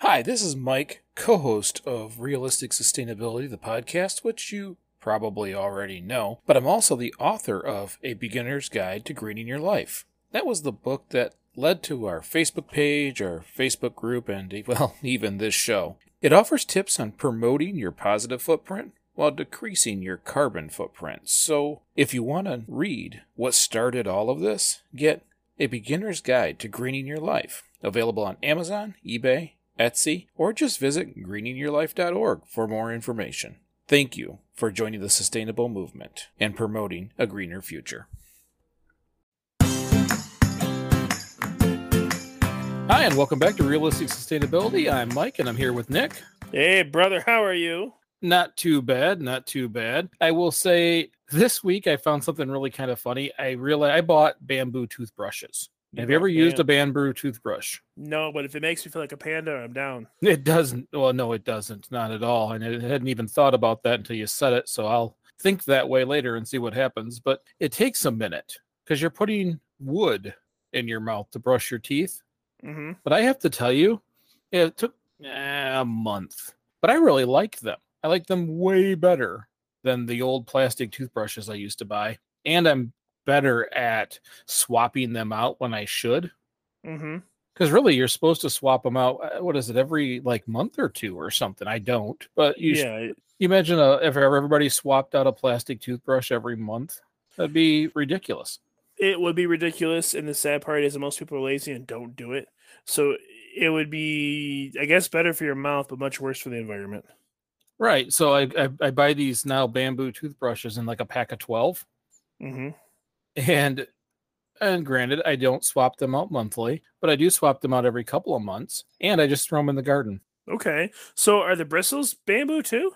Hi, this is Mike, co host of Realistic Sustainability, the podcast, which you probably already know, but I'm also the author of A Beginner's Guide to Greening Your Life. That was the book that led to our Facebook page, our Facebook group, and, well, even this show. It offers tips on promoting your positive footprint while decreasing your carbon footprint. So, if you want to read what started all of this, get A Beginner's Guide to Greening Your Life, available on Amazon, eBay, Etsy, or just visit greeningyourlife.org for more information. Thank you for joining the sustainable movement and promoting a greener future. Hi, and welcome back to Realistic Sustainability. I'm Mike, and I'm here with Nick. Hey, brother, how are you? Not too bad, not too bad. I will say this week I found something really kind of funny. I realized I bought bamboo toothbrushes. Have you ever used a bamboo toothbrush? No, but if it makes me feel like a panda, I'm down. It doesn't. Well, no, it doesn't. Not at all. And I hadn't even thought about that until you said it. So I'll think that way later and see what happens. But it takes a minute because you're putting wood in your mouth to brush your teeth. Mm-hmm. But I have to tell you, it took eh, a month. But I really like them. I like them way better than the old plastic toothbrushes I used to buy. And I'm better at swapping them out when I should. Mm-hmm. Because really, you're supposed to swap them out. uh, What is it? Every like month or two or something. I don't. But you, Yeah, you imagine uh if everybody swapped out a plastic toothbrush every month, that'd be ridiculous. it would be ridiculous. And the sad part is that most people are lazy and don't do it. So it would be, I guess, better for your mouth, but much worse for the environment. Right. So I, I I buy these now bamboo toothbrushes in like a pack of twelve, Mm-hmm. And and granted, I don't swap them out monthly, but I do swap them out every couple of months, and I just throw them in the garden. Okay. So are the bristles bamboo too?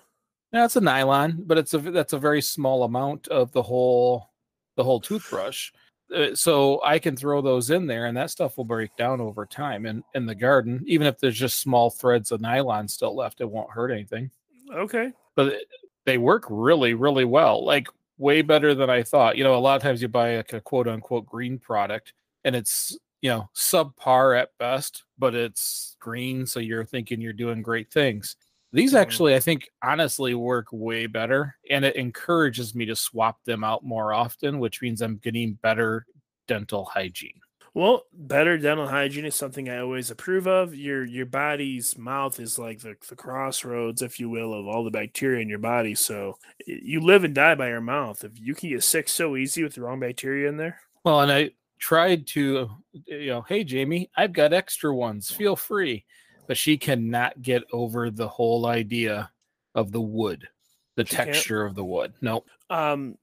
Now it's a nylon, but it's a that's a very small amount of the whole the whole toothbrush. Uh, so I can throw those in there, and that stuff will break down over time. And in the garden, even if there's just small threads of nylon still left, it won't hurt anything. Okay. But it- they work really, really well. Like way better than I thought. You know, a lot of times you buy like a quote unquote green product, and it's you know subpar at best, but it's green, so you're thinking you're doing great things. These Mhm. actually, I think, honestly work way better, and it encourages me to swap them out more often, which means I'm getting better dental hygiene. Well, better dental hygiene is something I always approve of. Your your body's mouth is like the, the crossroads, if you will, of all the bacteria in your body. So you live and die by your mouth. If you can get sick so easy with the wrong bacteria in there, Well, and I tried to, you know, hey, Jamie, I've got extra ones. Feel free. But she cannot get over the whole idea of the wood, the She can't? texture of the wood. Nope. um,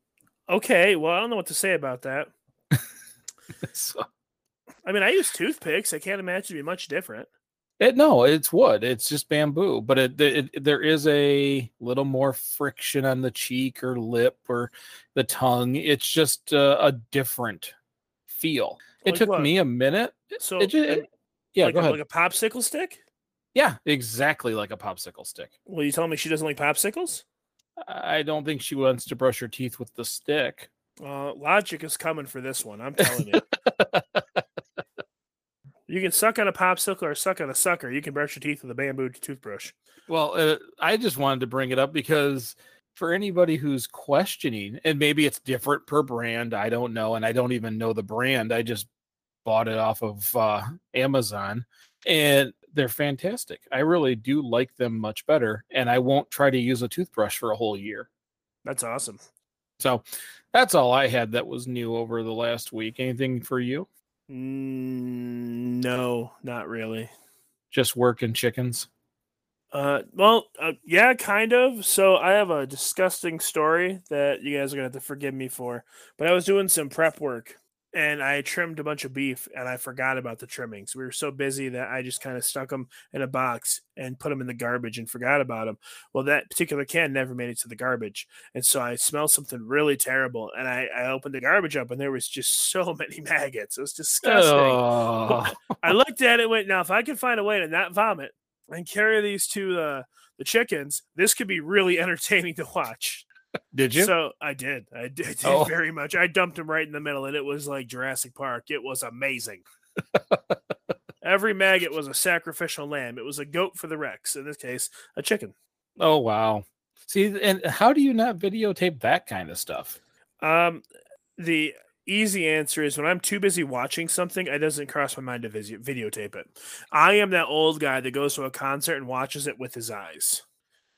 okay. Well, I don't know what to say about that. So, I mean, I use toothpicks. I can't imagine it'd be much different. it, no, it's wood. It's just bamboo, but it, it there is a little more friction on the cheek or lip or the tongue. It's just uh, a different feel. It Like took what? me a minute. So, it, ju- and yeah, like, go a, ahead. like a popsicle stick. yeah, exactly like a popsicle stick. Well, you telling me she doesn't like popsicles? I don't think she wants to brush her teeth with the stick. Uh, logic is coming for this one. I'm telling you. you can suck on a popsicle or suck on a sucker. You can brush your teeth with a bamboo toothbrush. Well, uh, I just wanted to bring it up because for anybody who's questioning, and maybe it's different per brand, I don't know, and I don't even know the brand. I just bought it off of uh, Amazon, and they're fantastic. I really do like them much better, and I won't try to use a toothbrush for a whole year. That's awesome. So that's all I had that was new over the last week. Anything for you? Mm, no, not really. Just working chickens. Uh, well, uh, yeah, kind of. So I have a disgusting story that you guys are gonna have to forgive me for. But I was doing some prep work, and I trimmed a bunch of beef and I forgot about the trimmings. We were so busy that I just kind of stuck them in a box and put them in the garbage and forgot about them. Well, that particular can never made it to the garbage. And so I smelled something really terrible and I, I opened the garbage up and there was just so many maggots. It was disgusting. Oh. I looked at it and went, now if I could find a way to not vomit and carry these to the, the chickens, this could be really entertaining to watch. Did you? So I did. I did, I did Oh. very much. I dumped him right in the middle, and it was like Jurassic Park. It was amazing. Every maggot was a sacrificial lamb. It was a goat for the Rex. In this case, a chicken. oh wow. See, and how do you not videotape that kind of stuff? Um, the easy answer is when I'm too busy watching something, it doesn't cross my mind to videotape it. I am that old guy that goes to a concert and watches it with his eyes.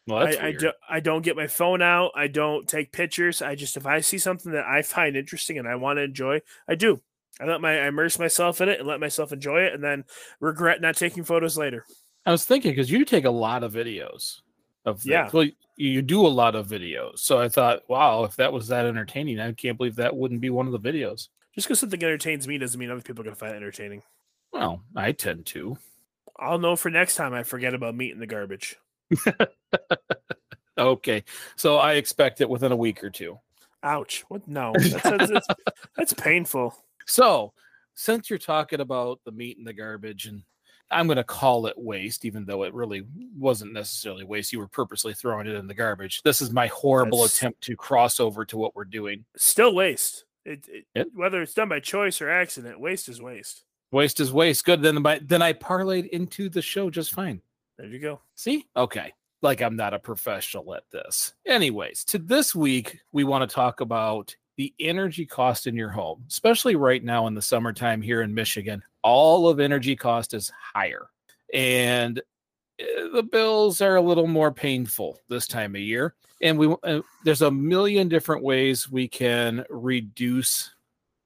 Well, I, I, do, I don't get my phone out. I don't take pictures. I just if I see something that I find interesting and I want to enjoy, I do. I let my I immerse myself in it and let myself enjoy it, and then regret not taking photos later. I was thinking because you take a lot of videos of Yeah. things. Well, you do a lot of videos. So I thought, wow, if that was that entertaining, I can't believe that wouldn't be one of the videos. Just because something entertains me doesn't mean other people are gonna find it entertaining. Well, I tend to. I'll know for next time I forget about meat in the garbage. Okay. So I expect it within a week or two. Ouch! What? No, that's, that's, that's, that's painful. So, since you're talking about the meat in the garbage, and I'm going to call it waste, even though it really wasn't necessarily waste, you were purposely throwing it in the garbage. This is my horrible attempt to cross over to what we're doing. Still waste. It, it, Yep. whether it's done by choice or accident, waste is waste. Waste is waste. Good. Then my then I parlayed into the show just fine. There you go. See? Okay. Like I'm not a professional at this. Anyways, to this week, we want to talk about the energy cost in your home, especially right now in the summertime here in Michigan. All of energy cost is higher. And eh, the bills are a little more painful this time of year. And we uh, there's a million different ways we can reduce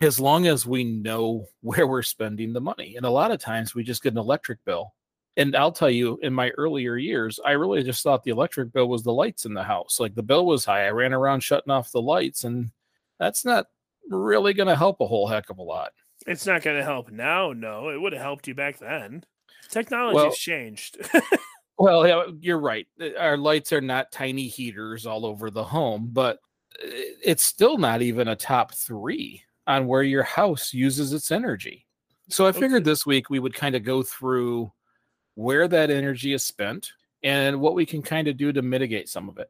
as long as we know where we're spending the money. And a lot of times we just get an electric bill and I'll tell you, in my earlier years, I really just thought the electric bill was the lights in the house. Like the bill was high. I ran around shutting off the lights, and that's not really going to help a whole heck of a lot. It's not going to help now. No, it would have helped you back then. Technology's Well- changed. Well, yeah, you're right. Our lights are not tiny heaters all over the home, but uh, it's still not even a top three on where your house uses its energy. So I figured this week we would kind of go through where that energy is spent and what we can kind of do to mitigate some of it.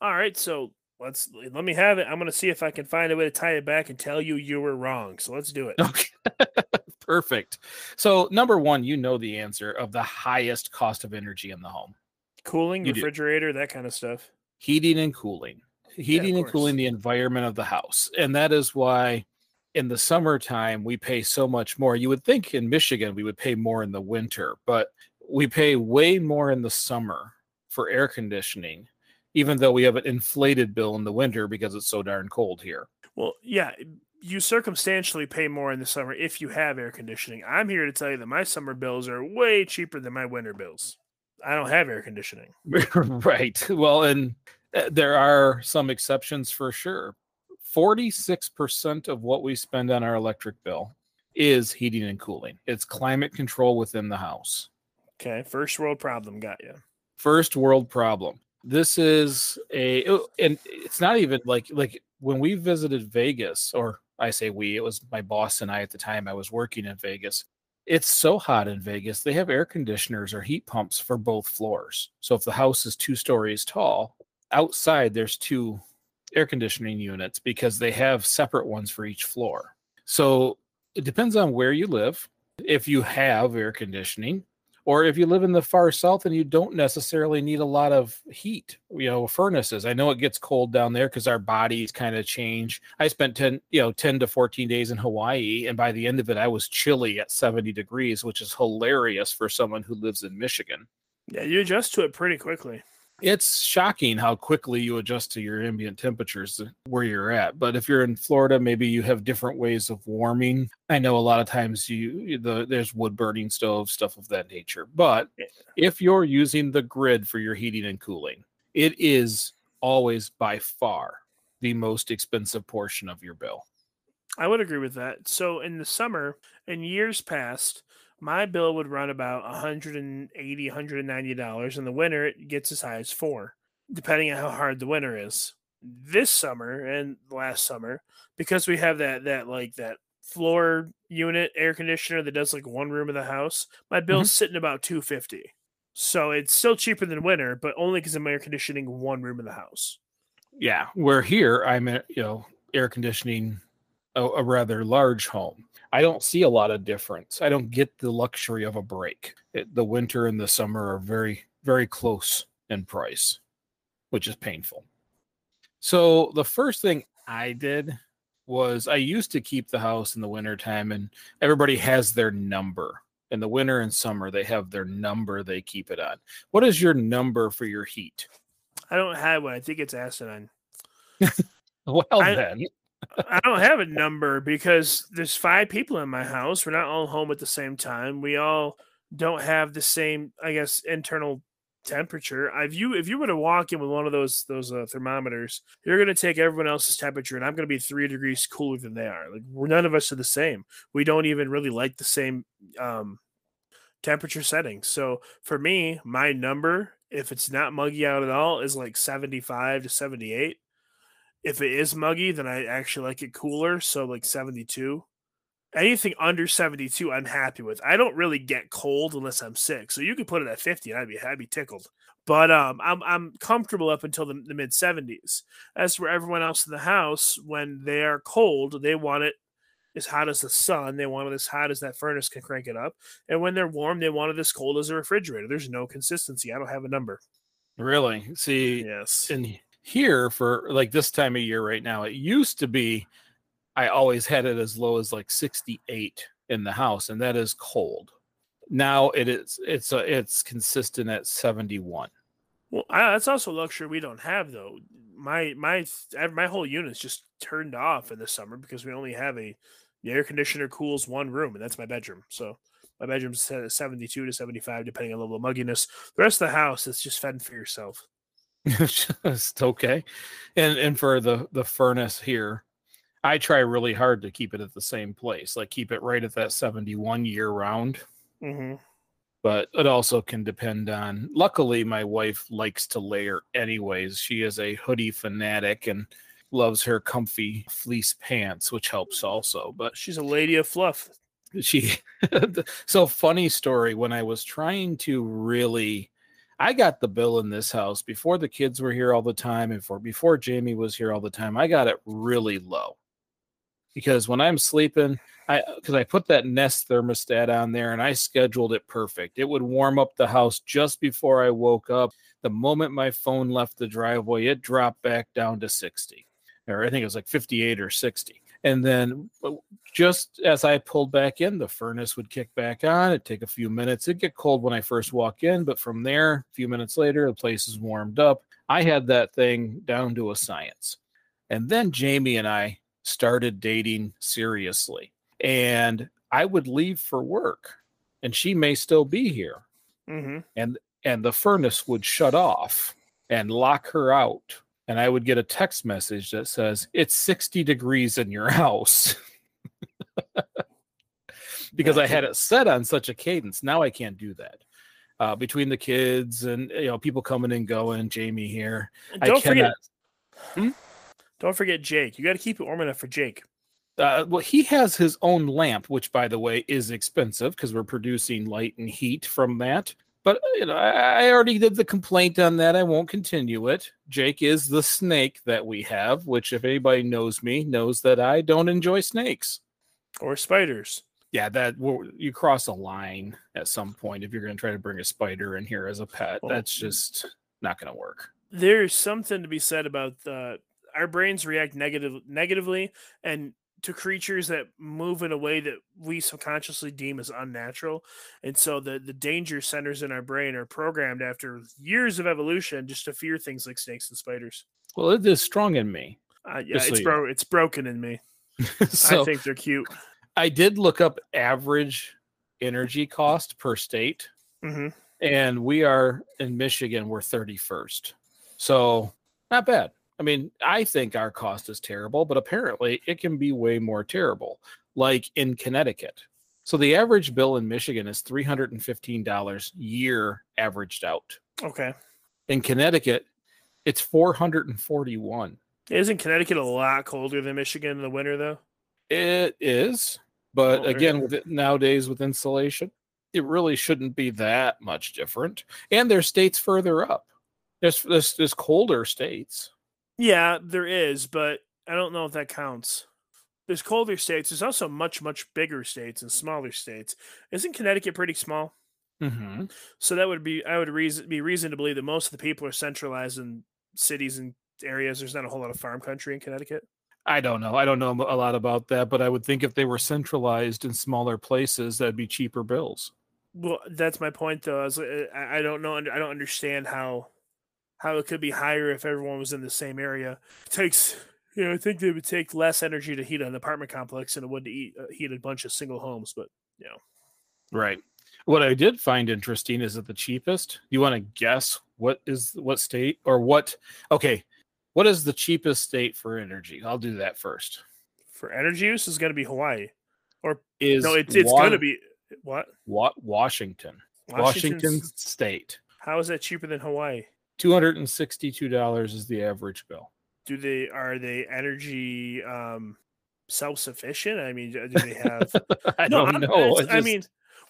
All right, so let's let me have it. I'm going to see if I can find a way to tie it back and tell you you were wrong. So let's do it. Okay. Perfect. So, number one, you know the answer of the highest cost of energy in the home Cooling, You do. refrigerator, that kind of stuff. heating and cooling. Heating and cooling the environment of the house. And that is why in the summertime we pay so much more. You would think in Michigan we would pay more in the winter, but we pay way more in the summer for air conditioning, even though we have an inflated bill in the winter because it's so darn cold here. Well, yeah, you circumstantially pay more in the summer if you have air conditioning. I'm here to tell you that my summer bills are way cheaper than my winter bills. I don't have air conditioning. right. Well, and uh, there are some exceptions for sure. 46% of what we spend on our electric bill is heating and cooling. It's climate control within the house. Okay, first world problem got you. First world problem. This is a oh, and it's not even like like when we visited Vegas or I say we, it was my boss and I at the time I was working in Vegas. It's so hot in Vegas. They have air conditioners or heat pumps for both floors. So if the house is 2 stories tall, outside there's two air conditioning units because they have separate ones for each floor. So it depends on where you live. If you have air conditioning, or if you live in the far south and you don't necessarily need a lot of heat, you know, furnaces. I know it gets cold down there because our bodies kind of change. I spent 10, you know, 10 to 14 days in Hawaii, and by the end of it, I was chilly at 70 degrees, which is hilarious for someone who lives in Michigan. Yeah, you adjust to it pretty quickly. It's shocking how quickly you adjust to your ambient temperatures where you're at. But if you're in Florida, maybe you have different ways of warming. I know a lot of times you the there's wood burning stoves, stuff of that nature. But if you're using the grid for your heating and cooling, it is always by far the most expensive portion of your bill. I would agree with that. So in the summer, in years past, my bill would run about 180 190 dollars in the winter it gets as high as four depending on how hard the winter is. This summer and last summer because we have that that like that floor unit air conditioner that does like one room of the house my bill's mm-hmm. sitting about 250 so it's still cheaper than winter but only because i'm air conditioning one room of the house. Yeah where here i'm you know air conditioning a, a rather large home I don't see a lot of difference. I don't get the luxury of a break. It, the winter and the summer are very, very close in price, which is painful. So the first thing I did was I used to keep the house in the wintertime and everybody has their number. In the winter and summer, they have their number they keep it on. What is your number for your heat? I don't have one. I think it's Acidine. well I, then. I don't have a number because there's five people in my house. We're not all home at the same time. We all don't have the same, I guess, internal temperature. If you if you were to walk in with one of those those uh, thermometers, you're going to take everyone else's temperature, and I'm going to be three degrees cooler than they are. Like we're none of us are the same. We don't even really like the same um, temperature settings. So for me, my number, if it's not muggy out at all, is like 75 to 78 if it is muggy, then I actually like it cooler. So like 72. Anything under 72, I'm happy with. I don't really get cold unless I'm sick. So you could put it at 50 and I'd be I'd be tickled. But um, I'm I'm comfortable up until the, the mid 70s. As for everyone else in the house, when they are cold, they want it as hot as the sun. They want it as hot as that furnace can crank it up. And when they're warm, they want it as cold as a refrigerator. There's no consistency. I don't have a number. Really? See, yes. And here for like this time of year right now. It used to be I always had it as low as like 68 in the house, and that is cold. Now it is it's a, it's consistent at 71. Well, I, that's also luxury we don't have though. My my my whole unit's just turned off in the summer because we only have a the air conditioner cools one room, and that's my bedroom. So my bedroom's 72 to 75, depending on level of mugginess. The rest of the house is just fend for yourself. Just okay. And and for the the furnace here, I try really hard to keep it at the same place, like keep it right at that 71 year round. Mm-hmm. But it also can depend on. Luckily, my wife likes to layer anyways. She is a hoodie fanatic and loves her comfy fleece pants, which helps also. But she's a lady of fluff. She so funny story when I was trying to really I got the bill in this house before the kids were here all the time and for before Jamie was here all the time. I got it really low because when I'm sleeping, I because I put that Nest thermostat on there and I scheduled it perfect. It would warm up the house just before I woke up. The moment my phone left the driveway, it dropped back down to 60, or I think it was like 58 or 60. And then just as I pulled back in, the furnace would kick back on. It'd take a few minutes. It'd get cold when I first walk in, but from there, a few minutes later, the place is warmed up. I had that thing down to a science. And then Jamie and I started dating seriously. And I would leave for work, and she may still be here. Mm-hmm. And and the furnace would shut off and lock her out and I would get a text message that says, It's 60 degrees in your house. because I had it set on such a cadence. Now I can't do that. Uh, between the kids and you know people coming and going, Jamie here. Don't forget. Hmm? Don't forget Jake. You got to keep it warm enough for Jake. Uh, well, he has his own lamp, which, by the way, is expensive because we're producing light and heat from that. But uh, you know, I already did the complaint on that. I won't continue it. Jake is the snake that we have, which, if anybody knows me, knows that I don't enjoy snakes or spiders. Yeah, that you cross a line at some point if you're going to try to bring a spider in here as a pet. Well, That's just not going to work. There's something to be said about the our brains react negative negatively, and to creatures that move in a way that we subconsciously deem as unnatural. And so the, the danger centers in our brain are programmed after years of evolution just to fear things like snakes and spiders. Well, it is strong in me. Uh, yeah, it's, bro- it's broken in me. so, I think they're cute. I did look up average energy cost per state. Mm-hmm. And we are in Michigan, we're 31st. So not bad. I mean, I think our cost is terrible, but apparently it can be way more terrible, like in Connecticut. So the average bill in Michigan is $315 year averaged out. Okay. In Connecticut, it's 441. Isn't Connecticut a lot colder than Michigan in the winter though? It is, but Oh, again, with it nowadays with insulation, it really shouldn't be that much different. And there's states further up. There's there's, there's colder states. Yeah, there is, but I don't know if that counts. There's colder states. There's also much, much bigger states and smaller states. Isn't Connecticut pretty small? Mm-hmm. So that would be I would reason be reason to believe that most of the people are centralized in cities and areas. There's not a whole lot of farm country in Connecticut. I don't know. I don't know a lot about that, but I would think if they were centralized in smaller places, that'd be cheaper bills. Well, that's my point though. I, was, uh, I I don't know. I don't understand how how it could be higher if everyone was in the same area. It takes you know I think it would take less energy to heat an apartment complex than it would to eat, uh, heat a bunch of single homes. But you know, Right. What I did find interesting is that the cheapest. You want to guess what is what state or what? Okay, what is the cheapest state for energy? I'll do that first. for energy use is going to be Hawaii. Or is no, it's it's Wa- going to be what What Washington, Washington State. How is that cheaper than Hawaii? Two hundred and sixty-two dollars is the average bill. Do they are they energy um self sufficient? I mean, do they have? I No, don't I'm- know. it's- It's I mean,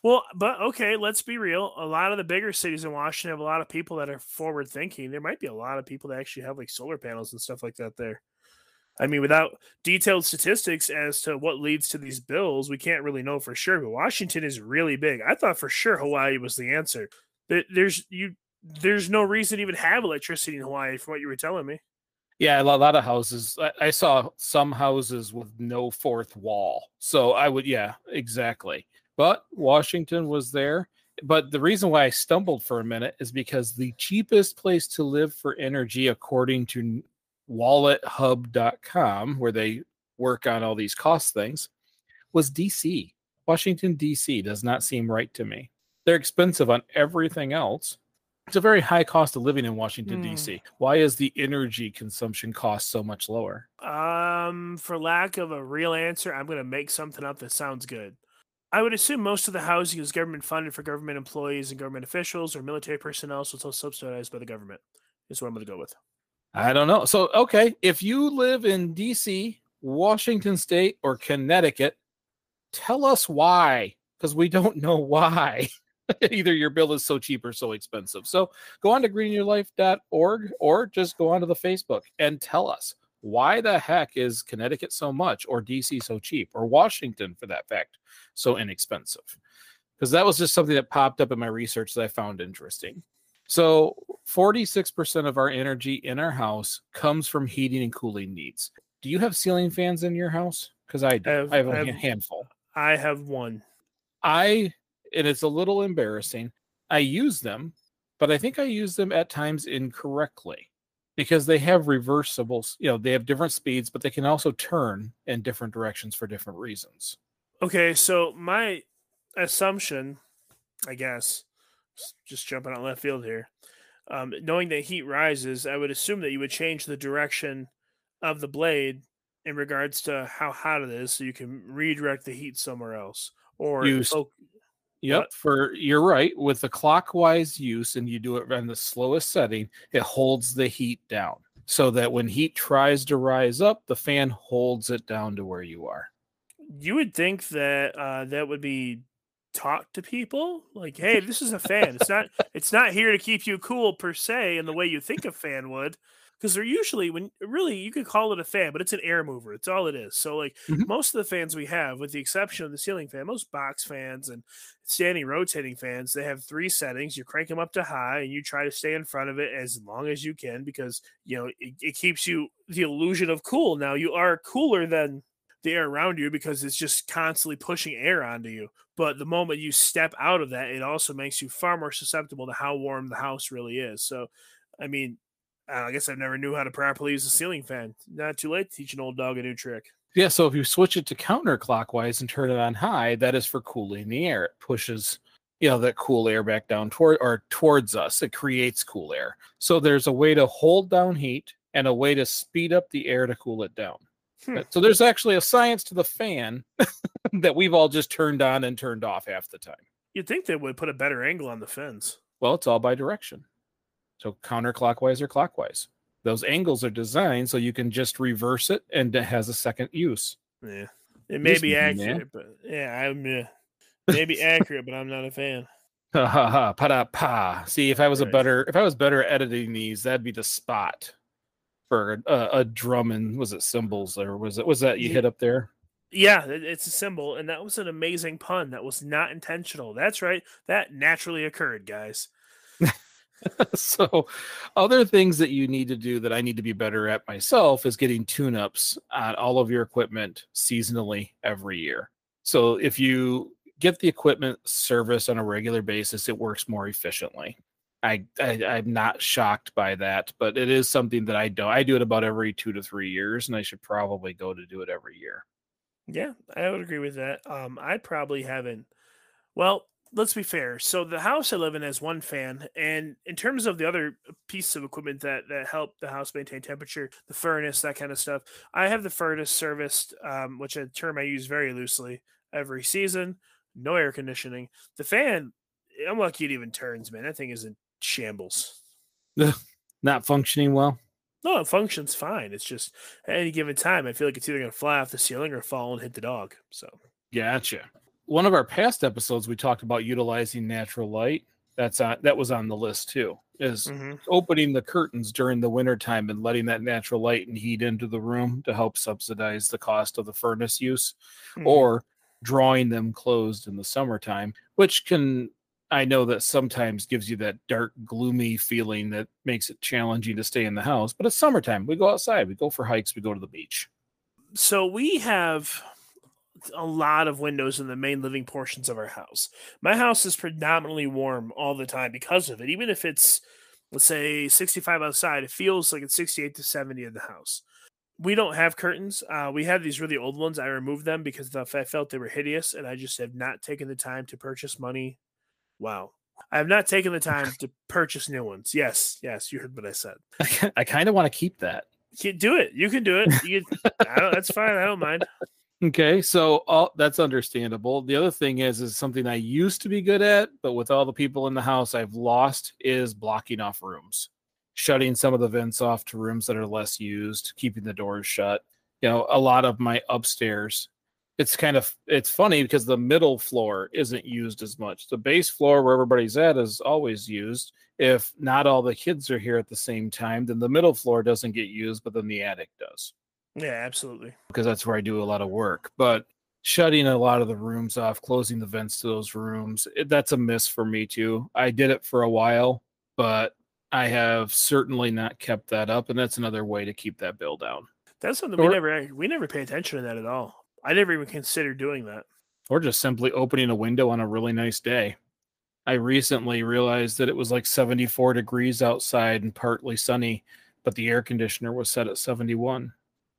well, but okay, let's be real. A lot of the bigger cities in Washington have a lot of people that are forward thinking. There might be a lot of people that actually have like solar panels and stuff like that there. I mean, without detailed statistics as to what leads to these bills, we can't really know for sure. But Washington is really big. I thought for sure Hawaii was the answer. There- There's you. There's no reason to even have electricity in Hawaii, from what you were telling me. yeah, a lo- lot of houses. I, I saw some houses with no fourth wall. So I would, yeah, exactly. But Washington was there. But the reason why I stumbled for a minute is because the cheapest place to live for energy, according to wallethub.com, where they work on all these cost things, was DC. Washington, DC does not seem right to me. They're expensive on everything else. It's a very high cost of living in Washington, Hmm. DC. Why is the energy consumption cost so much lower? Um, for lack of a real answer, I'm going to make something up that sounds good. I would assume most of the housing is government funded for government employees and government officials or military personnel, so it's subsidized by the government. Is what I'm going to go with. I don't know. So, okay, if you live in DC, Washington State, or Connecticut, tell us why, because we don't know why. Either your bill is so cheap or so expensive. So, go on to greenyourlife.org or just go onto the Facebook and tell us why the heck is Connecticut so much, or DC so cheap, or Washington for that fact so inexpensive? Because that was just something that popped up in my research that I found interesting. So, 46% of our energy in our house comes from heating and cooling needs. Do you have ceiling fans in your house? Because I do. I have- have, a I have- handful. I have one. I, and it's a little embarrassing, I use them, but I think I use them at times incorrectly because they have reversibles. You know, they have different speeds, but they can also turn in different directions for different reasons. Okay, so my assumption, I guess, just jumping out left field here, um, knowing that heat rises, I would assume that you would change the direction of the blade in regards to how hot it is, so you can redirect the heat somewhere else. Or You Yep, What? for you're right. With the clockwise use, and you do it on the slowest setting, it holds the heat down so that when heat tries to rise up, the fan holds it down to where you are. you would think that uh, that would be taught to people like hey this is a fan it's not it's not here to keep you cool per se in the way you think a fan would because they're usually when really you could call it a fan but it's an air mover it's all it is so like Mhm. most of the fans we have with the exception of the ceiling fan most box fans and standing rotating fans they have three settings you crank them up to high and you try to stay in front of it as long as you can because you know it, it keeps you the illusion of cool now you are cooler than the air around you because it's just constantly pushing air onto you. But the moment you step out of that, it also makes you far more susceptible to how warm the house really is. So, I mean, I guess I never knew how to properly use a ceiling fan. Not too late to teach an old dog a new trick. Yeah, so if you switch it to counterclockwise and turn it on high, that is for cooling the air. It pushes, you know, that cool air back down toward or towards us. It creates cool air. So there's a way to hold down heat and a way to speed up the air to cool it down. Hmm. So there's actually a science to the fan that we've all just turned on and turned off half the time. You'd think they would put a better angle on the fins. Well, it's all by direction. So counterclockwise or clockwise. Those angles are designed so you can just reverse it and it has a second use. Yeah, it may be me, man. accurate, but yeah, I'm uh, maybe accurate, but I'm not a fan. Ha ha ha pa da pa. See, if I was a better if I was better at editing these, that'd be the spot for a, a drum and was it cymbals or was it was that you Ye- hit up there? Yeah, it's a symbol, and that was an amazing pun. That was not intentional. That's right. That naturally occurred, guys. so other things that you need to do that I need to be better at myself is getting tune-ups on all of your equipment seasonally every year. So if you get the equipment serviced on a regular basis, it works more efficiently. I, I I'm not shocked by that, but it is something that I do. I do it about every two to three years, and I should probably go to do it every year. Yeah, I would agree with that. Um, I probably haven't. Well, let's be fair. So the house I live in has one fan, and in terms of the other pieces of equipment that that help the house maintain temperature, the furnace, that kind of stuff, I have the furnace serviced, um, which a term I use very loosely every season. No air conditioning. The fan, I'm lucky it even turns, man. That thing is in shambles. Not functioning well. No, it functions fine. It's just at any given time, I feel like it's either going to fly off the ceiling or fall and hit the dog. So Gotcha. One of our past episodes, we talked about utilizing natural light. That's on that was on the list too. Is mhm. opening the curtains during the wintertime and letting that natural light and heat into the room to help subsidize the cost of the furnace use, Mhm. or drawing them closed in the summertime, which can I know that sometimes gives you that dark, gloomy feeling that makes it challenging to stay in the house. But it's summertime. We go outside, we go for hikes, we go to the beach. so we have a lot of windows in the main living portions of our house. My house is predominantly warm all the time because of it. Even if it's let's say 65 outside, it feels like it's 68 to 70 in the house. We don't have curtains. Uh, we have these really old ones. I removed them because the- I felt they were hideous, and I just have not taken the time to purchase money. Wow. I have not taken the time to purchase new ones. Yes, yes, you heard what I said. I kind of want to keep that. Can do it. You can do it. You can, I don't, that's fine. I don't mind. Okay, so all that's understandable. The other thing is, is something I used to be good at, but with all the people in the house, I've lost is blocking off rooms, shutting some of the vents off to rooms that are less used, keeping the doors shut. You know, a lot of my upstairs, it's kind of it's funny because the middle floor isn't used as much. The base floor where everybody's at is always used. If not all the kids are here at the same time, then the middle floor doesn't get used, but then the attic does Yeah, absolutely. because that's where I do a lot of work. But shutting a lot of the rooms off, closing the vents to those rooms, it, that's a miss for me too. I did it for a while, but I have certainly not kept that up, and that's another way to keep that bill down. That's something we never we never pay attention to that at all. I never even considered doing that. Or just simply opening a window on a really nice day. I recently realized that it was like 74 degrees outside and partly sunny, but the air conditioner was set at 71.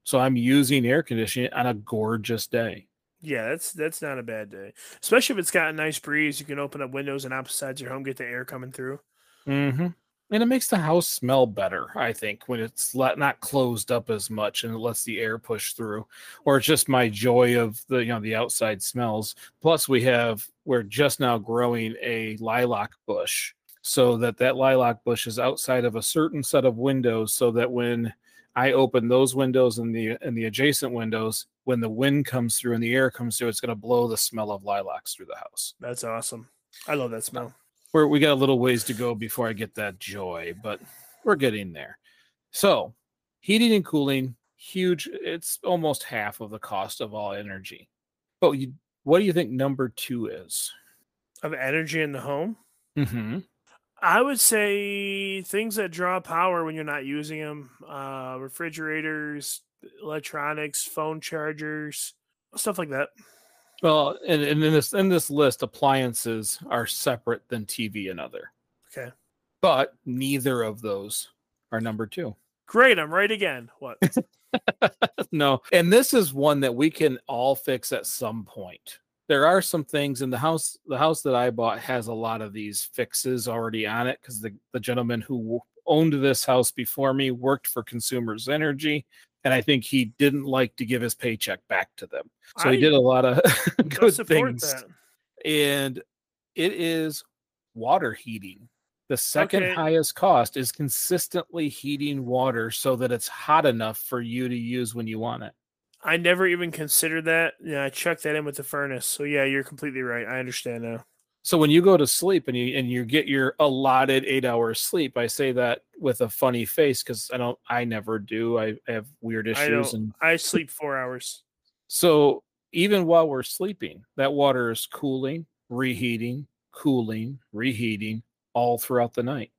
So I'm using air conditioning on a gorgeous day. Yeah, that's that's not a bad day, especially if it's got a nice breeze. You can open up windows on opposite sides of your home, get the air coming through. Mm-hmm. And it makes the house smell better, I think, when it's not closed up as much and it lets the air push through. Or it's just my joy of the you know the outside smells. Plus, we have we're just now growing a lilac bush, so that that lilac bush is outside of a certain set of windows, so that when I open those windows and the and the adjacent windows, when the wind comes through and the air comes through, it's going to blow the smell of lilacs through the house That's awesome. I love that smell. we're, we got a little ways to go before I get that joy, but we're getting there. So, heating and cooling, huge. It's almost half of the cost of all energy. But you, what do you think number two is? Of energy in the home, Mm-hmm. I would say things that draw power when you're not using them: uh, refrigerators, electronics, phone chargers, stuff like that. Well, and, and in this in this list, appliances are separate than TV and other, Okay, but neither of those are number two. great. I'm right again. What? no. And this is one that we can all fix at some point. There are some things in the house. The house that I bought has a lot of these fixes already on it because the, the gentleman who owned this house before me worked for Consumers Energy, and I think he didn't like to give his paycheck back to them. So he did a lot of good things. that. And it is water heating. The second Okay. highest cost is consistently heating water so that it's hot enough for you to use when you want it. I never even considered that. Yeah, I chucked that in with the furnace. So yeah, you're completely right. I understand now. So when you go to sleep and you and you get your allotted eight hours sleep, I say that with a funny face because I don't I never do. I, I have weird issues don't. and I sleep four hours. so even while we're sleeping, that water is cooling, reheating, cooling, reheating all throughout the night.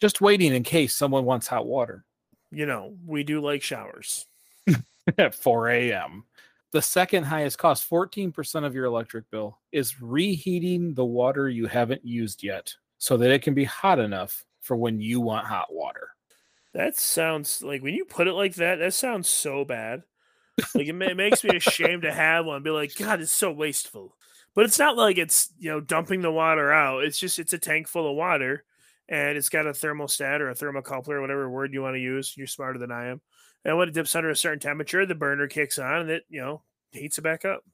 Just waiting in case someone wants hot water You know, we do like showers. At 4 a.m. The second highest cost, 14% of your electric bill, is reheating the water you haven't used yet so that it can be hot enough for when you want hot water. That sounds like when you put it like that, that sounds so bad. Like it, it makes me ashamed to have one. Be like, God, it's so wasteful. But it's not like it's you know dumping the water out. It's just it's a tank full of water, and it's got a thermostat or a thermocoupler, or whatever word you want to use. You're smarter than I am. And when it dips under a certain temperature, the burner kicks on and it you know heats it back up.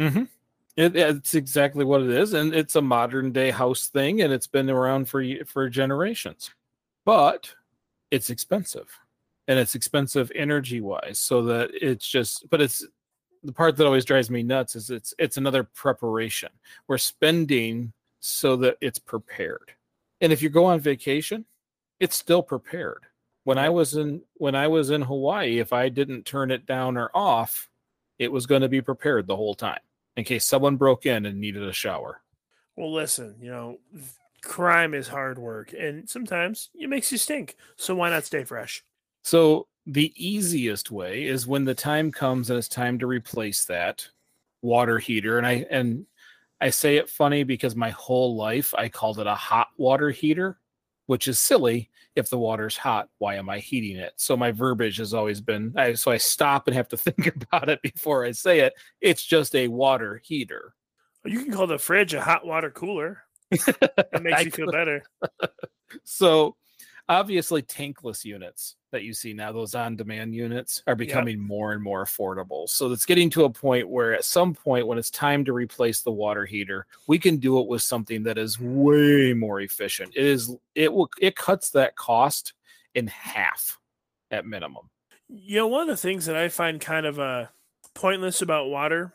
Mm-hmm. It, it's exactly what it is, and it's a modern day house thing, and it's been around for for generations. But it's expensive, and it's expensive energy wise. So that it's just, but it's the part that always drives me nuts is it's it's another preparation. We're spending so that it's prepared, and if you go on vacation, it's still prepared. When I was in when I was in Hawaii, if I didn't turn it down or off, it was going to be prepared the whole time in case someone broke in and needed a shower. Well, listen, you know, crime is hard work, and sometimes it makes you stink. So why not stay fresh? So the easiest way is when the time comes and it's time to replace that water heater and I and I say it funny because my whole life I called it a hot water heater, which is silly. If the water's hot, why am I heating it? So my verbiage has always been I, so I stop and have to think about it before I say it. It's just a water heater. You can call the fridge a hot water cooler. It makes you feel better. So obviously tankless units that you see now, those on-demand units are becoming more and more affordable. So it's getting to a point where at some point when it's time to replace the water heater, we can do it with something that is way more efficient. It is it will it cuts that cost in half at minimum. You know, one of the things that I find kind of uh, pointless about water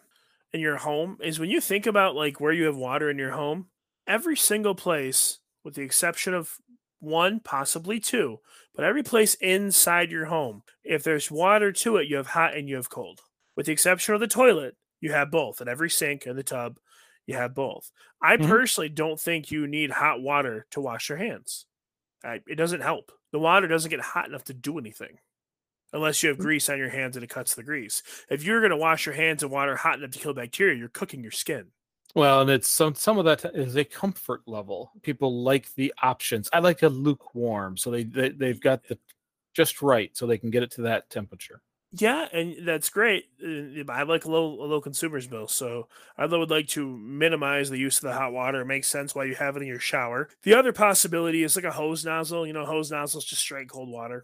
in your home is when you think about like where you have water in your home, every single place, with the exception of one, possibly two, but every place inside your home, if there's water to it, you have hot and you have cold. With the exception of the toilet, you have both. At every sink and the tub, you have both. I Mhm. personally don't think you need hot water to wash your hands. I, it doesn't help. The water doesn't get hot enough to do anything unless you have grease on your hands and it cuts the grease. If you're going to wash your hands in water hot enough to kill bacteria, you're cooking your skin. Well, and it's some some of that is a comfort level. People like the options. I like a lukewarm, so they, they they've got the just right, so they can get it to that temperature. Yeah, and that's great. I like a low a low consumer's bill, so I would like to minimize the use of the hot water. It makes sense while you have it in your shower. The other possibility is like a hose nozzle. You know, hose nozzles just straight cold water.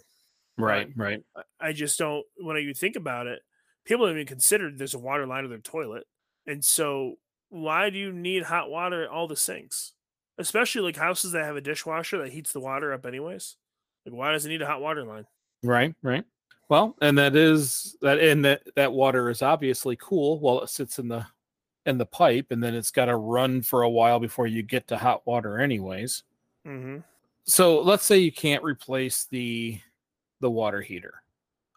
Right, right. I- just don't. When you think about it, people don't even consider there's a water line to their toilet, and so why do you need hot water at all the sinks? Especially like houses that have a dishwasher that heats the water up anyways. Like, why does it need a hot water line? Right, right. Well, and that is that and that that water is obviously cool while it sits in the in the pipe and then it's got to run for a while before you get to hot water anyways. Mm-hmm. So, let's say you can't replace the the water heater.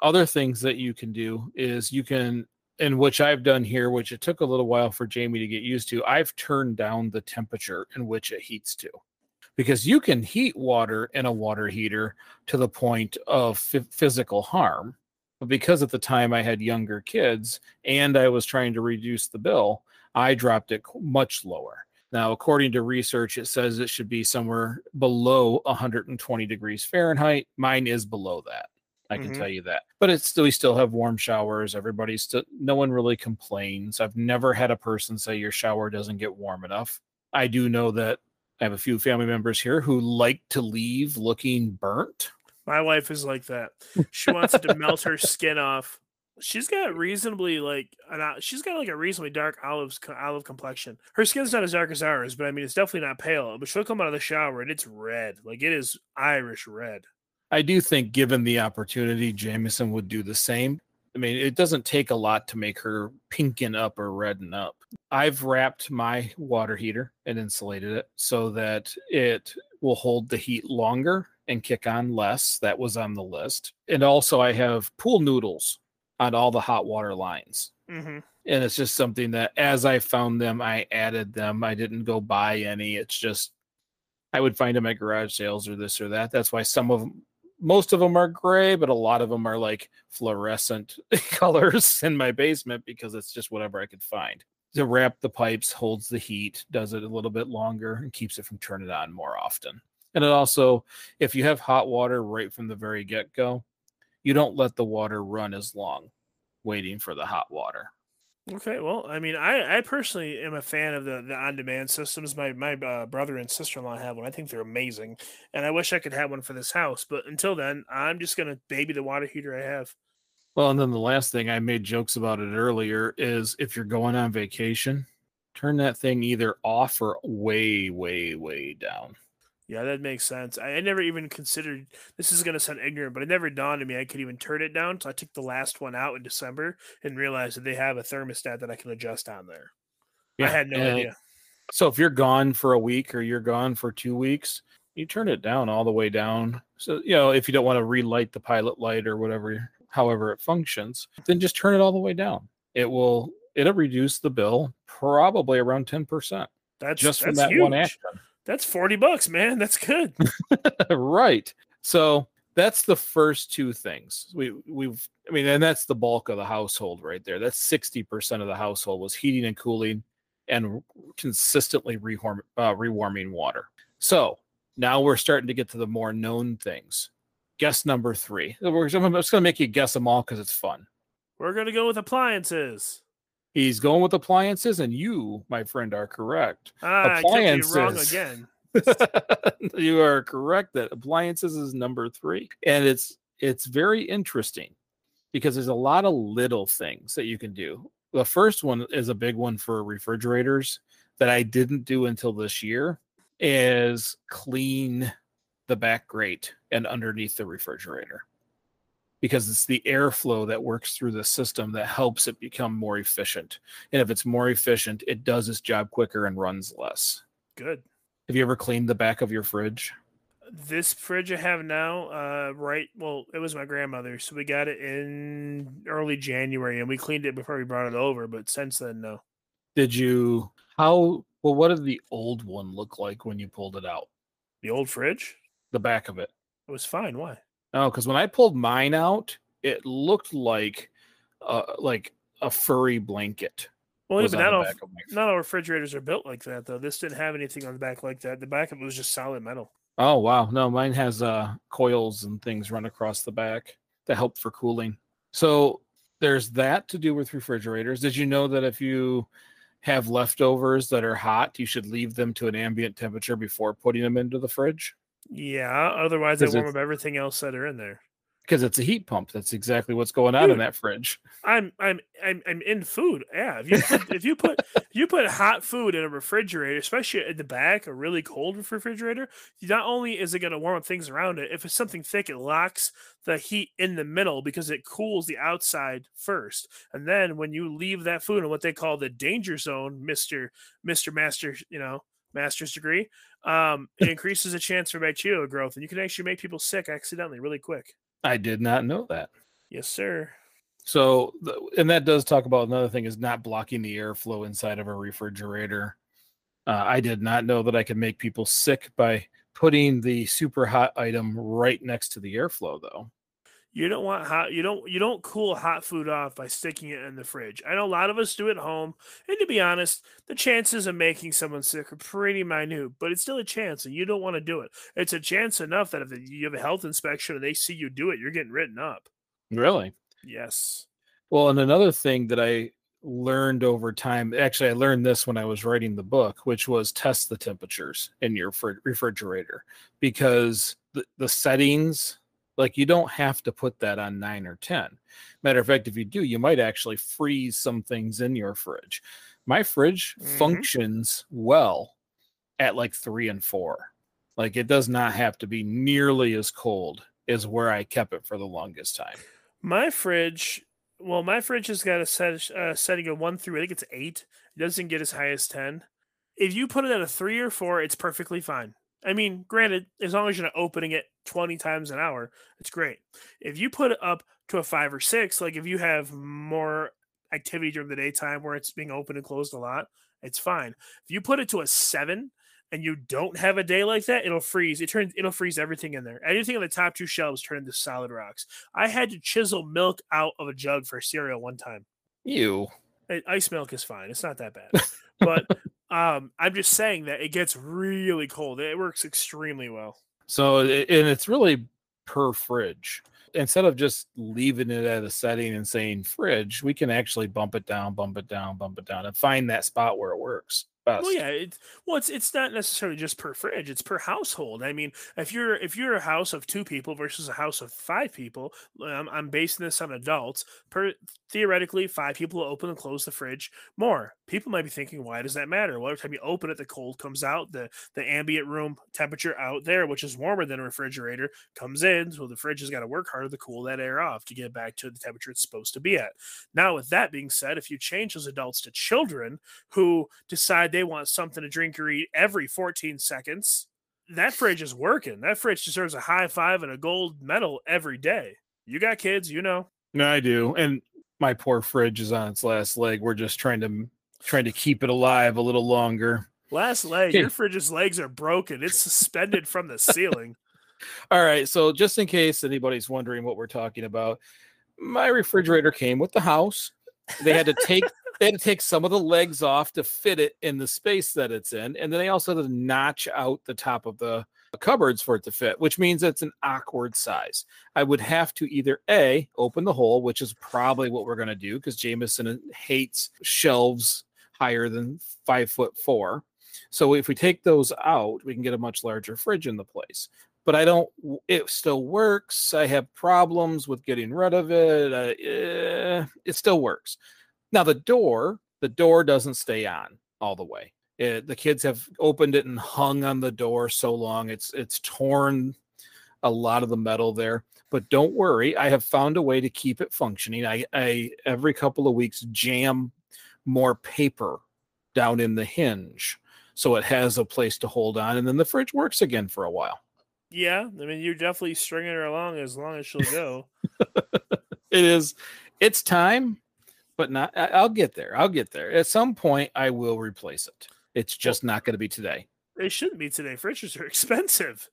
Other things that you can do is you can and which I've done here, which it took a little while for Jamie to get used to, I've turned down the temperature in which it heats to. Because you can heat water in a water heater to the point of phy- physical harm. But because at the time I had younger kids and I was trying to reduce the bill, I dropped it much lower. Now, according to research, it says it should be somewhere below 120 degrees Fahrenheit. Mine is below that. I can Mhm. tell you that. But it's still we still have warm showers. Everybody's still no one really complains. I've never had a person say your shower doesn't get warm enough. I do know that I have a few family members here who like to leave looking burnt. My wife is like that. She wants to melt her skin off. She's got reasonably like an, she's got like a reasonably dark olive olive complexion. Her skin's not as dark as ours, but I mean it's definitely not pale. But she'll come out of the shower and it's red, like it is Irish red. I do think, given the opportunity, Jameson would do the same. I mean, it doesn't take a lot to make her pinken up or redden up. I've wrapped my water heater and insulated it so that it will hold the heat longer and kick on less. That was on the list. And also, I have pool noodles on all the hot water lines. Mm-hmm. And it's just something that as I found them, I added them. I didn't go buy any. It's just, I would find them at garage sales or this or that. That's why some of them most of them are gray, but a lot of them are like fluorescent colors in my basement because it's just whatever I could find. To wrap the pipes holds the heat, does it a little bit longer, and keeps it from turning on more often. And it also, if you have hot water right from the very get go, you don't let the water run as long waiting for the hot water. Okay, well, I mean, I, I personally am a fan of the, the on demand systems. My my uh, brother and sister in law have one. I think they're amazing, and I wish I could have one for this house. But until then, I'm just gonna baby the water heater I have. Well, and then the last thing I made jokes about it earlier is if you're going on vacation, turn that thing either off or way, way, way down. Yeah, that makes sense. I, I never even considered this is going to sound ignorant, but it never dawned on me I could even turn it down. So I took the last one out in December and realized that they have a thermostat that I can adjust on there. Yeah, I had no idea. So if you're gone for a week or you're gone for two weeks, you turn it down all the way down. So you know if you don't want to relight the pilot light or whatever, however it functions, then just turn it all the way down. It will it'll reduce the bill probably around ten percent. That's just from that huge. one action. That's 40 bucks, man. That's good. right. So that's the first two things. We we've I mean, and that's the bulk of the household right there. That's 60% of the household was heating and cooling and consistently rewarm, uh, rewarming water. So now we're starting to get to the more known things. Guess number three. We're, I'm just going to make you guess them all because it's fun. We're going to go with appliances. He's going with appliances, and you, my friend, are correct. Ah, appliances. wrong again. you are correct that appliances is number three, and it's it's very interesting because there's a lot of little things that you can do. The first one is a big one for refrigerators that I didn't do until this year is clean the back grate and underneath the refrigerator because it's the airflow that works through the system that helps it become more efficient. And if it's more efficient, it does its job quicker and runs less. Good. Have you ever cleaned the back of your fridge? This fridge I have now, uh, right? Well, it was my grandmother's, so we got it in early January, and we cleaned it before we brought it over. But since then, no. Did you? How? Well, what did the old one look like when you pulled it out? The old fridge? The back of it. It was fine. Why? Oh, because when I pulled mine out, it looked like uh, like a furry blanket. Well, even not all, not all refrigerators are built like that, though. This didn't have anything on the back like that. The back of it was just solid metal. Oh wow, no, mine has uh, coils and things run across the back to help for cooling. So there's that to do with refrigerators. Did you know that if you have leftovers that are hot, you should leave them to an ambient temperature before putting them into the fridge? Yeah, otherwise they warm up everything else that are in there. Because it's a heat pump. That's exactly what's going on Dude, in that fridge. I'm I'm I'm I'm in food. Yeah, if you put, if you put you put hot food in a refrigerator, especially at the back, a really cold refrigerator, not only is it going to warm up things around it, if it's something thick, it locks the heat in the middle because it cools the outside first, and then when you leave that food in what they call the danger zone, Mister Mister Master, you know, master's degree, um, it increases the chance for bacterial growth, and you can actually make people sick accidentally really quick. I did not know that. Yes, sir. So, and that does talk about another thing is not blocking the airflow inside of a refrigerator. Uh, I did not know that I could make people sick by putting the super hot item right next to the airflow, though. You don't want hot. You don't. You don't cool hot food off by sticking it in the fridge. I know a lot of us do it at home, and to be honest, the chances of making someone sick are pretty minute. But it's still a chance, and you don't want to do it. It's a chance enough that if you have a health inspection and they see you do it, you're getting written up. Really? Yes. Well, and another thing that I learned over time. Actually, I learned this when I was writing the book, which was test the temperatures in your refrigerator because the, the settings, like you don't have to put that on nine or 10. Matter of fact, if you do, you might actually freeze some things in your fridge. My fridge mm-hmm. functions well at like three and four. Like it does not have to be nearly as cold as where I kept it for the longest time. My fridge well, my fridge has got a set, uh, setting of one through I think it's eight. It doesn't get as high as ten. If you put it at a three or four, it's perfectly fine. I mean, granted, as long as you're not opening it 20 times an hour, it's great. If you put it up to a five or six, like if you have more activity during the daytime where it's being open and closed a lot, it's fine. If you put it to a seven, and you don't have a day like that, it'll freeze. It turns it'll freeze everything in there. Anything on the top two shelves turn into solid rocks. I had to chisel milk out of a jug for cereal one time. You ice milk is fine. It's not that bad. but um, I'm just saying that it gets really cold. It works extremely well. So and it's really per fridge. Instead of just leaving it at a setting and saying fridge, we can actually bump it down, bump it down, bump it down, and find that spot where it works best. Well, yeah, it's well, it's it's not necessarily just per fridge; it's per household. I mean, if you're if you're a house of two people versus a house of five people, I'm, I'm basing this on adults. Per theoretically, five people open and close the fridge more. People might be thinking, why does that matter? Well, every time you open it, the cold comes out, the the ambient room temperature out there, which is warmer than a refrigerator, comes in. So the fridge has got to work harder to cool that air off to get back to the temperature it's supposed to be at. Now, with that being said, if you change those adults to children who decide they want something to drink or eat every 14 seconds, that fridge is working. That fridge deserves a high five and a gold medal every day. You got kids, you know. No, I do. And my poor fridge is on its last leg. We're just trying to trying to keep it alive a little longer. Last leg, your fridge's legs are broken. It's suspended from the ceiling. All right, so just in case anybody's wondering what we're talking about, my refrigerator came with the house. They had to take they had to take some of the legs off to fit it in the space that it's in, and then they also had to notch out the top of the cupboards for it to fit, which means it's an awkward size. I would have to either a open the hole, which is probably what we're going to do because Jameson uh, hates shelves higher than five foot four. So if we take those out, we can get a much larger fridge in the place. But I don't. It still works. I have problems with getting rid of it. Eh, it still works. Now the door, the door doesn't stay on all the way. It, the kids have opened it and hung on the door so long it's it's torn a lot of the metal there. But don't worry, I have found a way to keep it functioning. I, I every couple of weeks jam more paper down in the hinge so it has a place to hold on, and then the fridge works again for a while. Yeah, I mean you're definitely stringing her along as long as she'll go. it is. It's time but not. I'll get there. I'll get there. At some point, I will replace it. It's just not going to be today. It shouldn't be today. Fridges are expensive.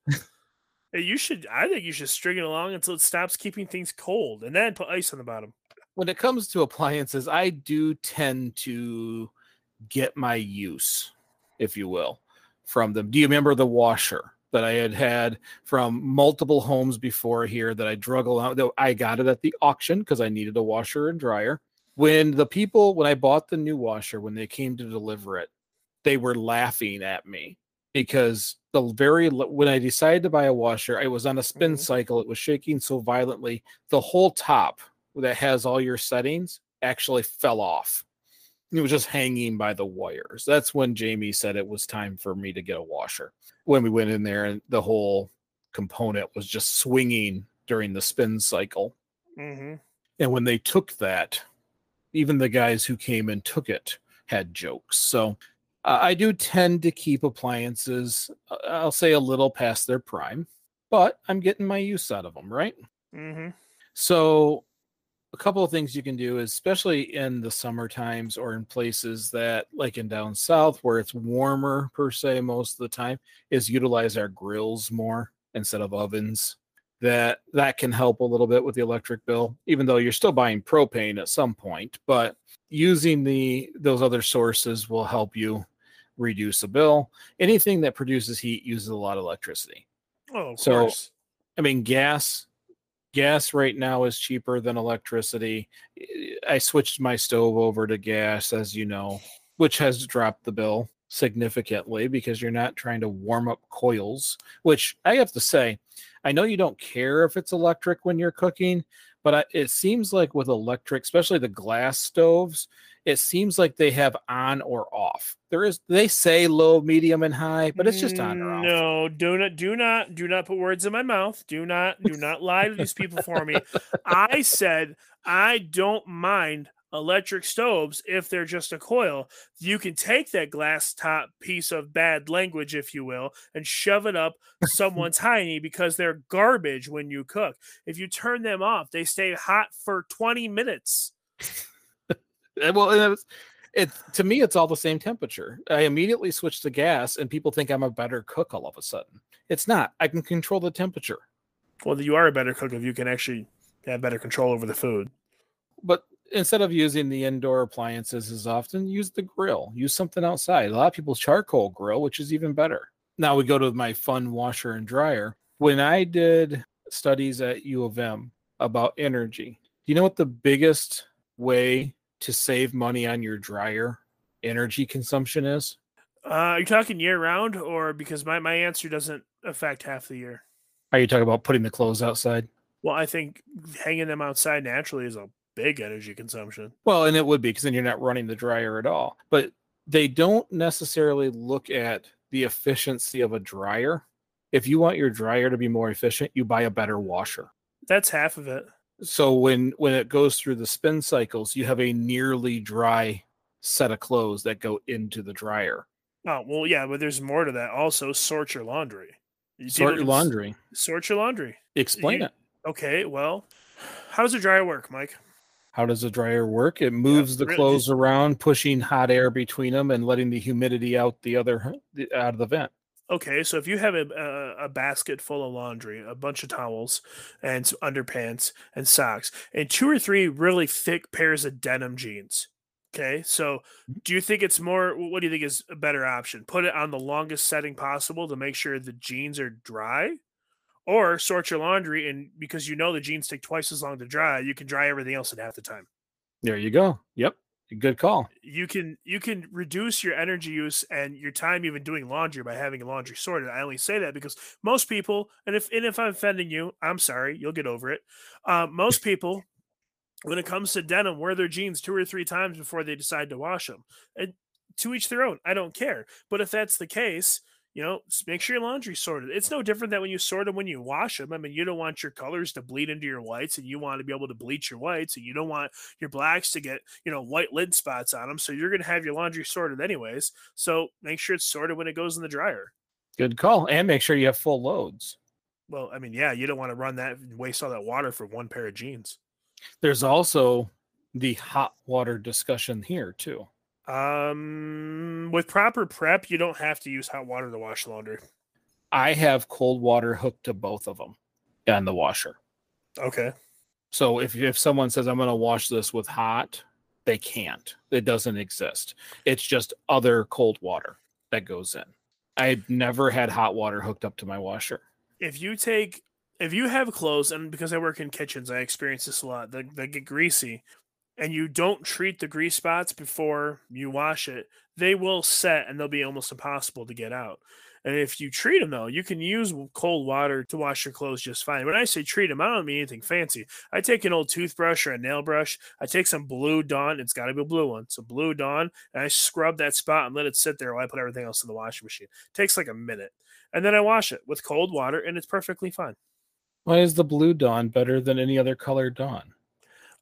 you should. I think you should string it along until it stops keeping things cold, and then put ice on the bottom. When it comes to appliances, I do tend to get my use, if you will, from them. Do you remember the washer? That I had had from multiple homes before here that I drug along. I got it at the auction because I needed a washer and dryer when the people when I bought the new washer when they came to deliver it, they were laughing at me because the very when I decided to buy a washer, I was on a spin mm-hmm. cycle. It was shaking so violently, the whole top that has all your settings actually fell off. It was just hanging by the wires. That's when Jamie said it was time for me to get a washer. When we went in there and the whole component was just swinging during the spin cycle. Mm-hmm. And when they took that, even the guys who came and took it had jokes. So uh, I do tend to keep appliances, uh, I'll say a little past their prime, but I'm getting my use out of them, right? Mm-hmm. So a couple of things you can do, is, especially in the summer times or in places that, like in down south, where it's warmer per se most of the time, is utilize our grills more instead of ovens. That that can help a little bit with the electric bill even though you're still buying propane at some point but using the those other sources will help you reduce the bill. Anything that produces heat uses a lot of electricity. Oh so course. i mean gas gas right now is cheaper than electricity. I switched my stove over to gas, as you know, which has dropped the bill significantly because you're not trying to warm up coils, which I have to say, I know you don't care if it's electric when you're cooking, but I, it seems like with electric, especially the glass stoves, it seems like they have on or off. There is they say low, medium, and high, but it's just on or off. No, do not, do not, do not put words in my mouth. Do not, do not lie to these people for me. I said I don't mind electric stoves if they're just a coil. You can take that glass top piece of bad language, if you will, and shove it up someone's hiney because they're garbage when you cook. If you turn them off, they stay hot for 20 minutes. well, it's, was, it to me, it's all the same temperature. I immediately switch to gas, and people think I'm a better cook all of a sudden. It's not. I can control the temperature. Well, you are a better cook if you can actually have better control over the food. But instead of using the indoor appliances as often, use the grill. Use something outside. A lot of people charcoal grill, which is even better. Now we go to my fun washer and dryer. When I did studies at U of M about energy, do you know what the biggest way to save money on your dryer energy consumption is? Uh, are you talking year round or because my, my answer doesn't affect half the year? Are you talking about putting the clothes outside? Well, I think hanging them outside naturally is a big energy consumption. Well, and it would be because then you're not running the dryer at all. But they don't necessarily look at the efficiency of a dryer. If you want your dryer to be more efficient, you buy a better washer. That's half of it. So when when it goes through the spin cycles, you have a nearly dry set of clothes that go into the dryer. Oh well, yeah, but there's more to that. Also, sort your laundry. You sort your laundry. Sort your laundry. Explain you, it. Okay, well, how does a dryer work, Mike? How does a dryer work? It moves yeah, the clothes around, pushing hot air between them and letting the humidity out the other out of the vent. Okay, so if you have a, a, a, basket full of laundry, a bunch of towels, and underpants and socks, and two or three really thick pairs of denim jeans. Okay, so mm-hmm. do you think it's more? What do you think is a better option? Put it on the longest setting possible to make sure the jeans are dry, or sort your laundry and because you know the jeans take twice as long to dry, you can dry everything else in half the time. There you go. Yep. Good call. You can you can reduce your energy use and your time even doing laundry by having laundry sorted. I only say that because most people, and if and if I'm offending you, I'm sorry. You'll get over it. Uh, most people, when it comes to denim, wear their jeans two or three times before they decide to wash them. And to each their own. I don't care. But if that's the case, you know, make sure your laundry's sorted. It's no different than when you sort them when you wash them. I mean, you don't want your colors to bleed into your whites, and you want to be able to bleach your whites, and you don't want your blacks to get you know white lid spots on them. So you're going to have your laundry sorted anyways. So make sure it's sorted when it goes in the dryer. Good call, and make sure you have full loads. Well, I mean, yeah, you don't want to run that waste all that water for one pair of jeans. There's also the hot water discussion here too. Um, with proper prep, you don't have to use hot water to wash laundry. I have cold water hooked to both of them and the washer. Okay. So if if someone says I'm going to wash this with hot, they can't. It doesn't exist. It's just other cold water that goes in. I've never had hot water hooked up to my washer. If you take if you have clothes, and because I work in kitchens, I experience this a lot. They, they get greasy and you don't treat the grease spots before you wash it, they will set and they'll be almost impossible to get out. And if you treat them though, you can use cold water to wash your clothes just fine. When I say treat them, I don't mean anything fancy. I take an old toothbrush or a nail brush. I take some blue Dawn. It's got to be a blue one. So blue Dawn, and I scrub that spot and let it sit there while I put everything else in the washing machine. It takes like a minute, and then I wash it with cold water, and it's perfectly fine. Why is the blue Dawn better than any other color Dawn?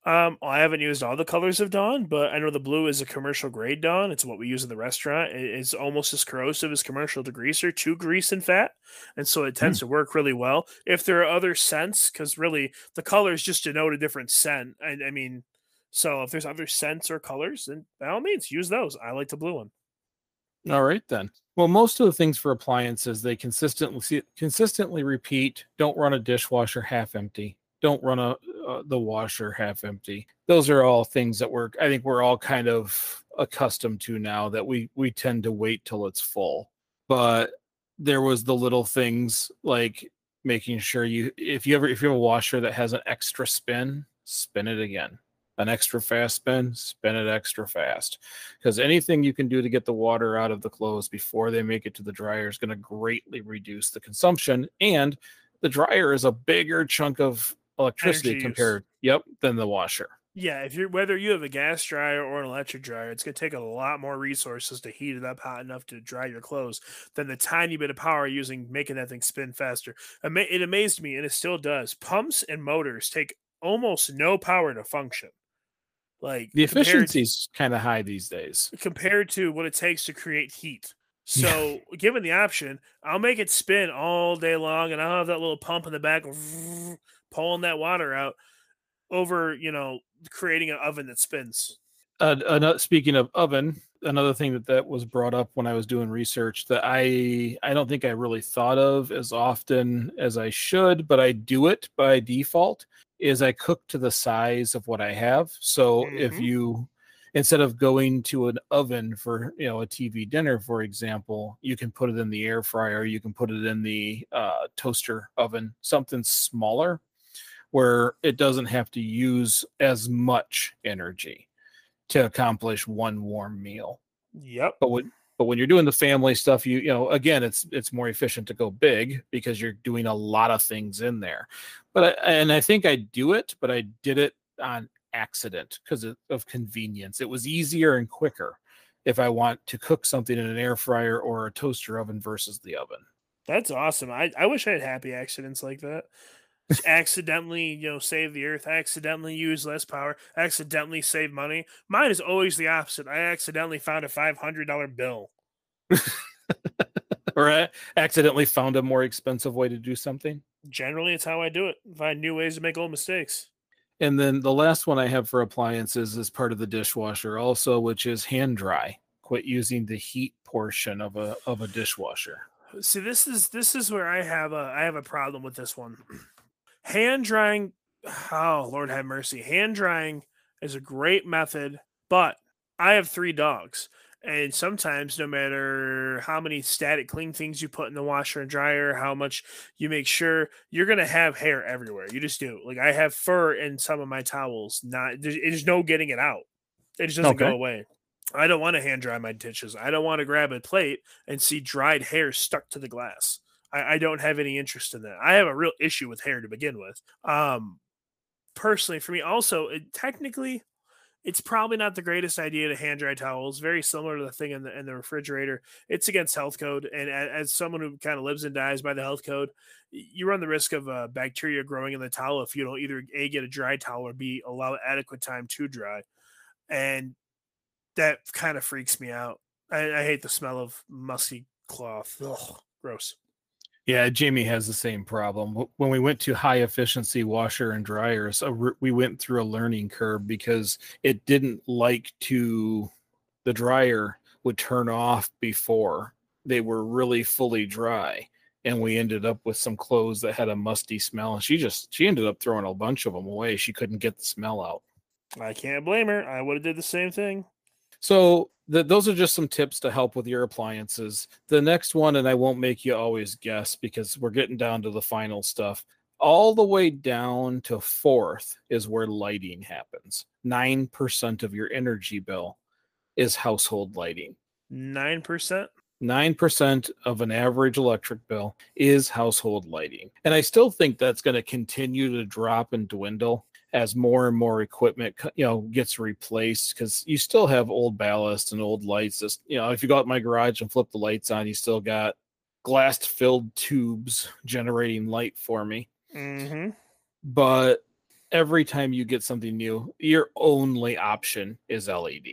Um, I haven't used all the colors of Dawn, but I know the blue is a commercial grade Dawn. It's what we use in the restaurant. It's almost as corrosive as commercial degreaser to grease and fat, and so it tends mm. to work really well. If there are other scents, because really the colors just denote a different scent. I, I mean, so if there's other scents or colors, then by all means use those. I like the blue one. All right then. Well, most of the things for appliances they consistently consistently repeat. Don't run a dishwasher half empty don't run a uh, the washer half empty. Those are all things that we're I think we're all kind of accustomed to now that we we tend to wait till it's full. But there was the little things like making sure you if you ever if you have a washer that has an extra spin, spin it again. an extra fast spin, spin it extra fast. Because anything you can do to get the water out of the clothes before they make it to the dryer is going to greatly reduce the consumption. And the dryer is a bigger chunk of electricity Energy use. compared, yep, than the washer. Yeah, if you're whether you have a gas dryer or an electric dryer, it's gonna take a lot more resources to heat it up hot enough to dry your clothes than the tiny bit of power using making that thing spin faster. It amazed me, and it still does. Pumps and motors take almost no power to function. Like The compared- efficiency's kind of high these days. compared to what it takes to create heat. So, given the option, I'll make it spin all day long, and I'll have that little pump in the back pulling that water out over, you know, creating an oven that spins. uh, ano- speaking of oven, another thing that that was brought up when I was doing research that I I don't think I really thought of as often as I should, but I do it by default. Is I cook to the size of what I have. So if Mhm. you instead of going to an oven for you know a TV dinner, for example, you can put it in the air fryer. You can put it in the uh, toaster oven, something smaller, where it doesn't have to use as much energy to accomplish one warm meal. Yep. But when but when you're doing the family stuff, you you know again it's it's more efficient to go big because you're doing a lot of things in there. But I, and I think I do it, but I did it on accident because of, of convenience. It was easier and quicker if I want to cook something in an air fryer or a toaster oven versus the oven. That's awesome. I, I wish I had happy accidents like that. Accidentally, you know, save the earth, accidentally use less power, accidentally save money. Mine is always the opposite. I accidentally found a $500 bill. or I accidentally found a more expensive way to do something. Generally, it's how I do it. Find new ways to make old mistakes. And then the last one I have for appliances is part of the dishwasher also, which is hand dry. Quit using the heat portion of a of a dishwasher. See, this is this is where I have a I have a problem with this one. Hand drying, oh Lord have mercy. Hand drying is a great method, but I have three dogs, and sometimes no matter how many static cling things you put in the washer and dryer, how much you make sure you're gonna have hair everywhere. You just do. Like I have fur in some of my towels. Not there's, there's no getting it out. It just doesn't go away. I don't want to hand dry my dishes. I don't want to grab a plate and see dried hair stuck to the glass. I, I don't have any interest in that. I have a real issue with hair to begin with. Um, personally, for me, also it, technically, it's probably not the greatest idea to hand dry towels. Very similar to the thing in the in the refrigerator. It's against health code, and as, as someone who kind of lives and dies by the health code, you run the risk of uh, bacteria growing in the towel if you don't either a get a dry towel or b allow adequate time to dry, and that kind of freaks me out. I, I hate the smell of musky cloth. Ugh, gross. Yeah, Jamie has the same problem. When we went to high efficiency washer and dryers, we went through a learning curve because it didn't like to the dryer would turn off before they were really fully dry and we ended up with some clothes that had a musty smell and she just she ended up throwing a bunch of them away she couldn't get the smell out I can't blame her. I would have did the same thing. So th those are just some tips to help with your appliances. The next one, and I won't make you always guess because we're getting down to the final stuff. All the way down to fourth is where lighting happens. Nine percent of your energy bill is household lighting. Nine percent. 9% of an average electric bill is household lighting. And I still think that's going to continue to drop and dwindle as more and more equipment you know gets replaced cuz you still have old ballast and old lights just you know if you go out my garage and flip the lights on you still got glass filled tubes generating light for me Mm-hmm. but every time you get something new, your only option is LED.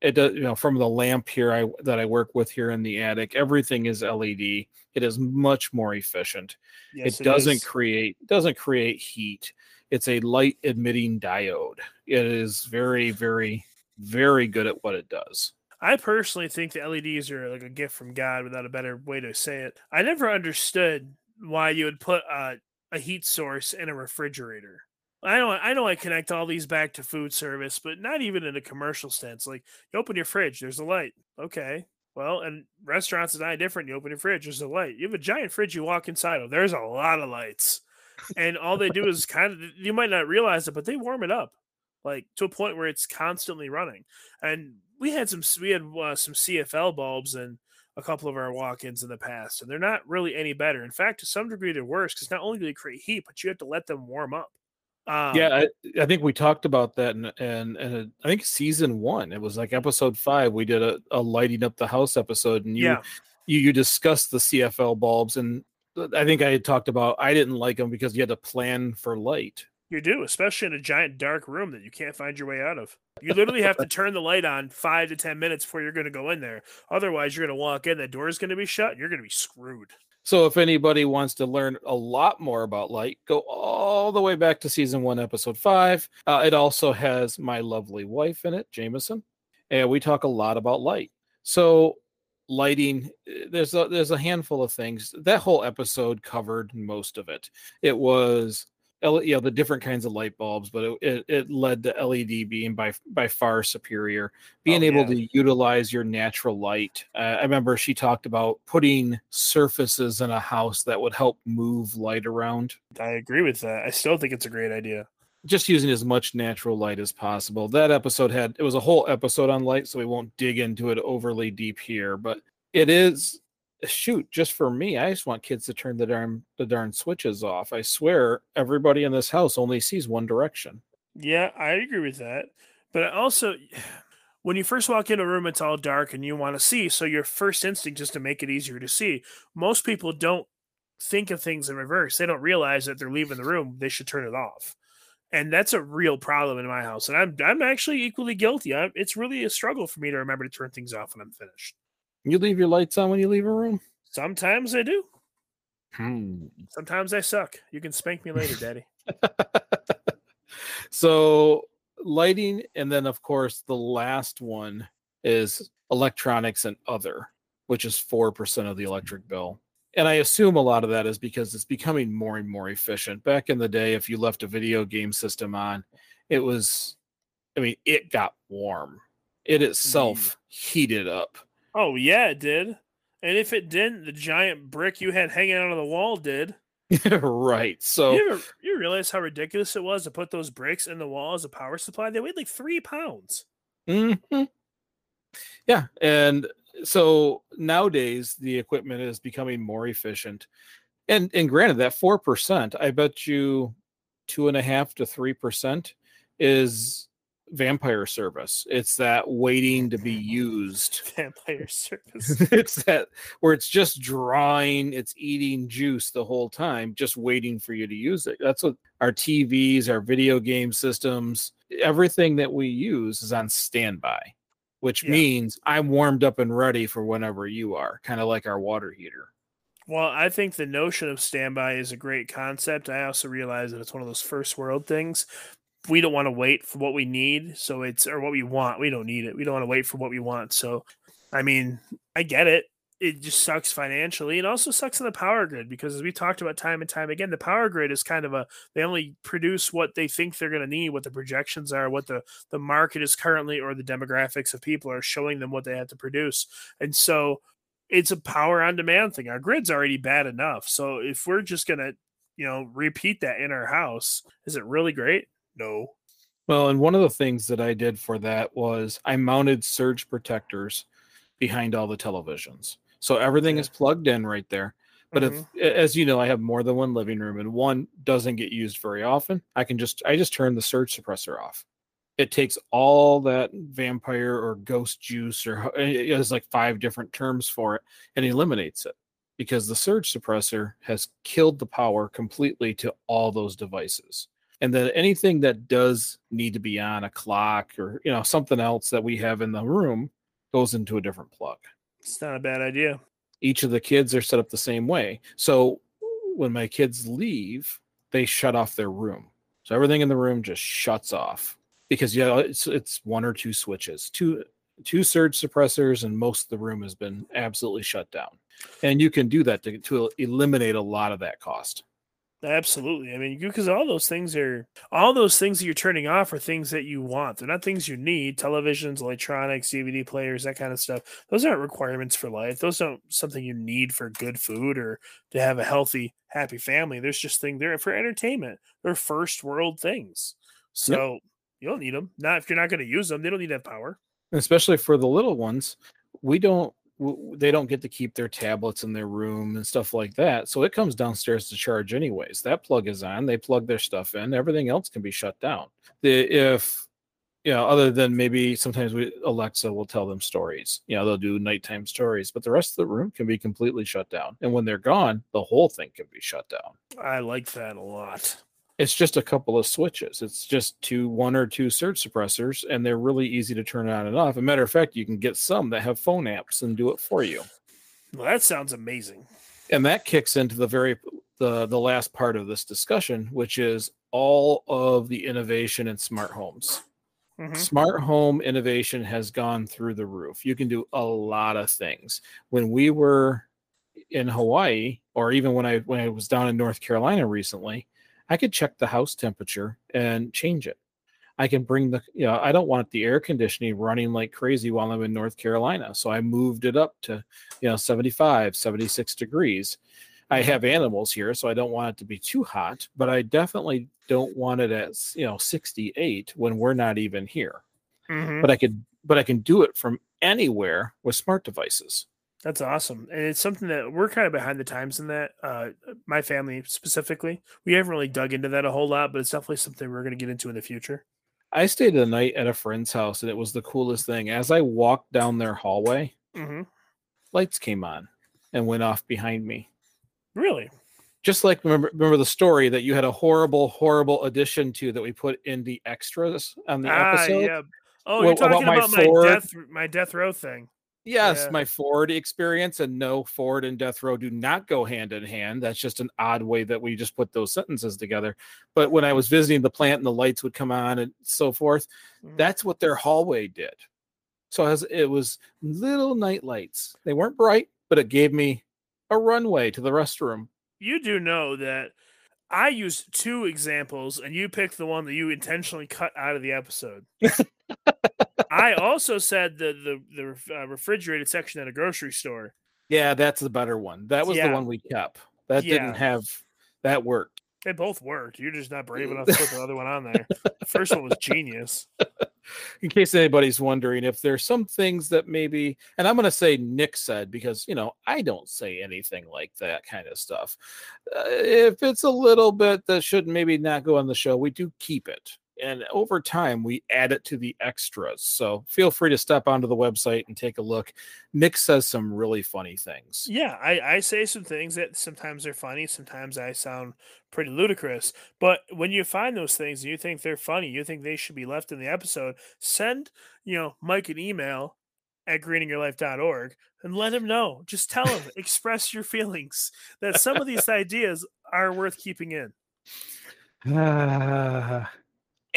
It does, you know, from the lamp here I that I work with here in the attic, everything is LED. It is much more efficient. Yes, it doesn't is. create doesn't create heat. It's a light emitting diode. It is very, very, very good at what it does. I personally think the LEDs are like a gift from God, without a better way to say it. I never understood why you would put a, a heat source in a refrigerator. I know, I know, I connect all these back to food service, but not even in a commercial sense. Like you open your fridge, there's a light. Okay, well, and restaurants is not different. You open your fridge, there's a light. You have a giant fridge you walk inside of. There's a lot of lights, and all they do is kind of you might not realize it, but they warm it up. like to a point where it's constantly running. And we had some we had uh, some CFL bulbs and a couple of our walk-ins in the past, and they're not really any better. In fact, to some degree, they're worse because not only do they create heat, but you have to let them warm up. Um, yeah, I, I, think we talked about that, and and I think season one, it was like episode five. We did a, a lighting up the house episode, and you yeah. you you discussed the CFL bulbs, and I think I had talked about I didn't like them because you had to plan for light. You do, especially in a giant dark room that you can't find your way out of. You literally have to turn the light on five to ten minutes before you're going to go in there. Otherwise, you're going to walk in, the door is going to be shut, and you're going to be screwed. So, if anybody wants to learn a lot more about light, go all the way back to season one, episode five. Uh, it also has my lovely wife in it, Jameson, and we talk a lot about light. So, lighting eh, there's a there's a handful of things that whole episode covered most of it it was you know the different kinds of light bulbs, but it, it, it led to LED being by by far superior. Being oh, able yeah. to utilize your natural light. Uh, I remember she talked about putting surfaces in a house that would help move light around. I agree with that. I still think it's a great idea. Just using as much natural light as possible. That episode had it was a whole episode on light, so we won't dig into it overly deep here, but it is shoot, just for me, I just want kids to turn the darn the darn switches off. I swear, everybody in this house only sees one direction. Yeah, I agree with that. But I also, when you first walk in a room, it's all dark and you want to see. So your first instinct is to make it easier to see. Most people don't think of things in reverse. They don't realize that they're leaving the room. They should turn it off. And that's a real problem in my house. And I'm I'm actually equally guilty. I'm, it's really a struggle for me to remember to turn things off when I'm finished. You leave your lights on when you leave a room? Sometimes I do. Hmm. Sometimes I suck. You can spank me later, Daddy. so lighting, and then of course the last one is electronics and other, which is four percent of the electric bill. And I assume a lot of that is because it's becoming more and more efficient. Back in the day, if you left a video game system on, it was, I mean, it got warm. It itself mm. heated up Oh yeah, it did. And if it didn't, the giant brick you had hanging out of the wall did. right. So you, ever, you realize how ridiculous it was to put those bricks in the wall as a power supply? They weighed like three pounds. Mm-hmm. Yeah, and so nowadays the equipment is becoming more efficient. And and granted, that four percent, I bet you two and a half to three percent is vampire service. It's that waiting to be used. Vampire service. it's that where it's just drawing, it's eating juice the whole time, just waiting for you to use it. That's what our TVs, our video game systems, everything that we use is on standby, which yeah. means I'm warmed up and ready for whenever you are, kind of like our water heater. Well, I think the notion of standby is a great concept. I also realize that it's one of those first world things we don't want to wait for what we need. So it's or what we want. We don't need it. We don't want to wait for what we want. So, I mean, I get it. It just sucks financially. It also sucks in the power grid because, as we talked about time and time again, the power grid is kind of a they only produce what they think they're going to need, what the projections are, what the the market is currently, or the demographics of people are showing them what they have to produce. And so, it's a power on demand thing. Our grid's already bad enough. So if we're just going to you know repeat that in our house, is it really great? No. Well, and one of the things that I did for that was I mounted surge protectors behind all the televisions. So everything yeah. is plugged in right there. But mm-hmm. if as you know, I have more than one living room and one doesn't get used very often, I can just I just turn the surge suppressor off. It takes all that vampire or ghost juice or there's like five different terms for it and eliminates it because the surge suppressor has killed the power completely to all those devices and then anything that does need to be on a clock or you know something else that we have in the room goes into a different plug it's not a bad idea. Each of the kids are set up the same way. So when my kids leave they shut off their room. So everything in the room just shuts off because yeah it's it's one or two switches. Two two surge suppressors and most of the room has been absolutely shut down. And you can do that to, to eliminate a lot of that cost Absolutely. I mean, because all those things are all those things that you're turning off are things that you want. They're not things you need. Televisions, electronics, DVD players, that kind of stuff. Those aren't requirements for life. Those aren't something you need for good food or to have a healthy, happy family. There's just things there for entertainment. They're first world things. So yep. You don't need them. Not if you're not going to use them. They don't need that power. especially for the little ones we don't they don't get to keep their tablets in their room and stuff like that so it comes downstairs to charge anyways. That plug is on they plug their stuff in everything else can be shut down. The if you know other than maybe sometimes we alexa will tell them stories you know they'll do nighttime stories but the rest of the room can be completely shut down and when they're gone the whole thing can be shut down. I like that a lot. It's just a couple of switches. It's just two, one or two surge suppressors, and they're really easy to turn on and off. As a matter of fact, you can get some that have phone apps and do it for you. Well, that sounds amazing. And that kicks into the very the the last part of this discussion, which is all of the innovation in smart homes. Mhm. Smart home innovation has gone through the roof. You can do a lot of things. When we were in Hawaii, or even when I when I was down in North Carolina recently, I could check the house temperature and change it. I can bring the you know, I don't want the air conditioning running like crazy while I'm in North Carolina. So I moved it up to, you know, 75, 76 degrees. I have animals here, so I don't want it to be too hot, but I definitely don't want it at you know 68 when we're not even here. Mhm. But I could but I can do it from anywhere with smart devices. That's awesome. And it's something that we're kind of behind the times in that. Uh, my family specifically, we haven't really dug into that a whole lot, but it's definitely something we're going to get into in the future. I stayed the night at a friend's house and it was the coolest thing. As I walked down their hallway, hmm lights came on and went off behind me. Really? Just like remember remember the story that you had a horrible, horrible addition to that we put in the extras on the Ah, episode. yeah. Oh, Well, you're talking my about my, Ford? death, my death row thing. Yes, Yeah. my Ford experience, and no, Ford and Death Row do not go hand in hand. That's just an odd way that we just put those sentences together. But when I was visiting the plant and the lights would come on and so forth, Mhm. that's what their hallway did. So as it was little night lights. They weren't bright, but it gave me a runway to the restroom. You do know that I used two examples, and you picked the one that you intentionally cut out of the episode. I also said the the the uh, refrigerated section at a grocery store. Yeah, that's the better one. That was the one we kept. That Yeah. didn't have that worked. They both worked. You're just not brave enough to put the other one on there. The first one was genius. in case anybody's wondering if there's some things that maybe and i'm going to say nick said because you know i don't say anything like that kind of stuff uh, if it's a little bit that should maybe not go on the show we do keep it and over time we add it to the extras so feel free to step onto the website and take a look nick says some really funny things Yeah, I, I say some things that sometimes are funny, sometimes I sound pretty ludicrous. But when you find those things and you think they're funny, you think they should be left in the episode, send, you know, Mike an email at greeningyourlife.org and let him know. Just tell him, express your feelings that some of these ideas are worth keeping in. Ah.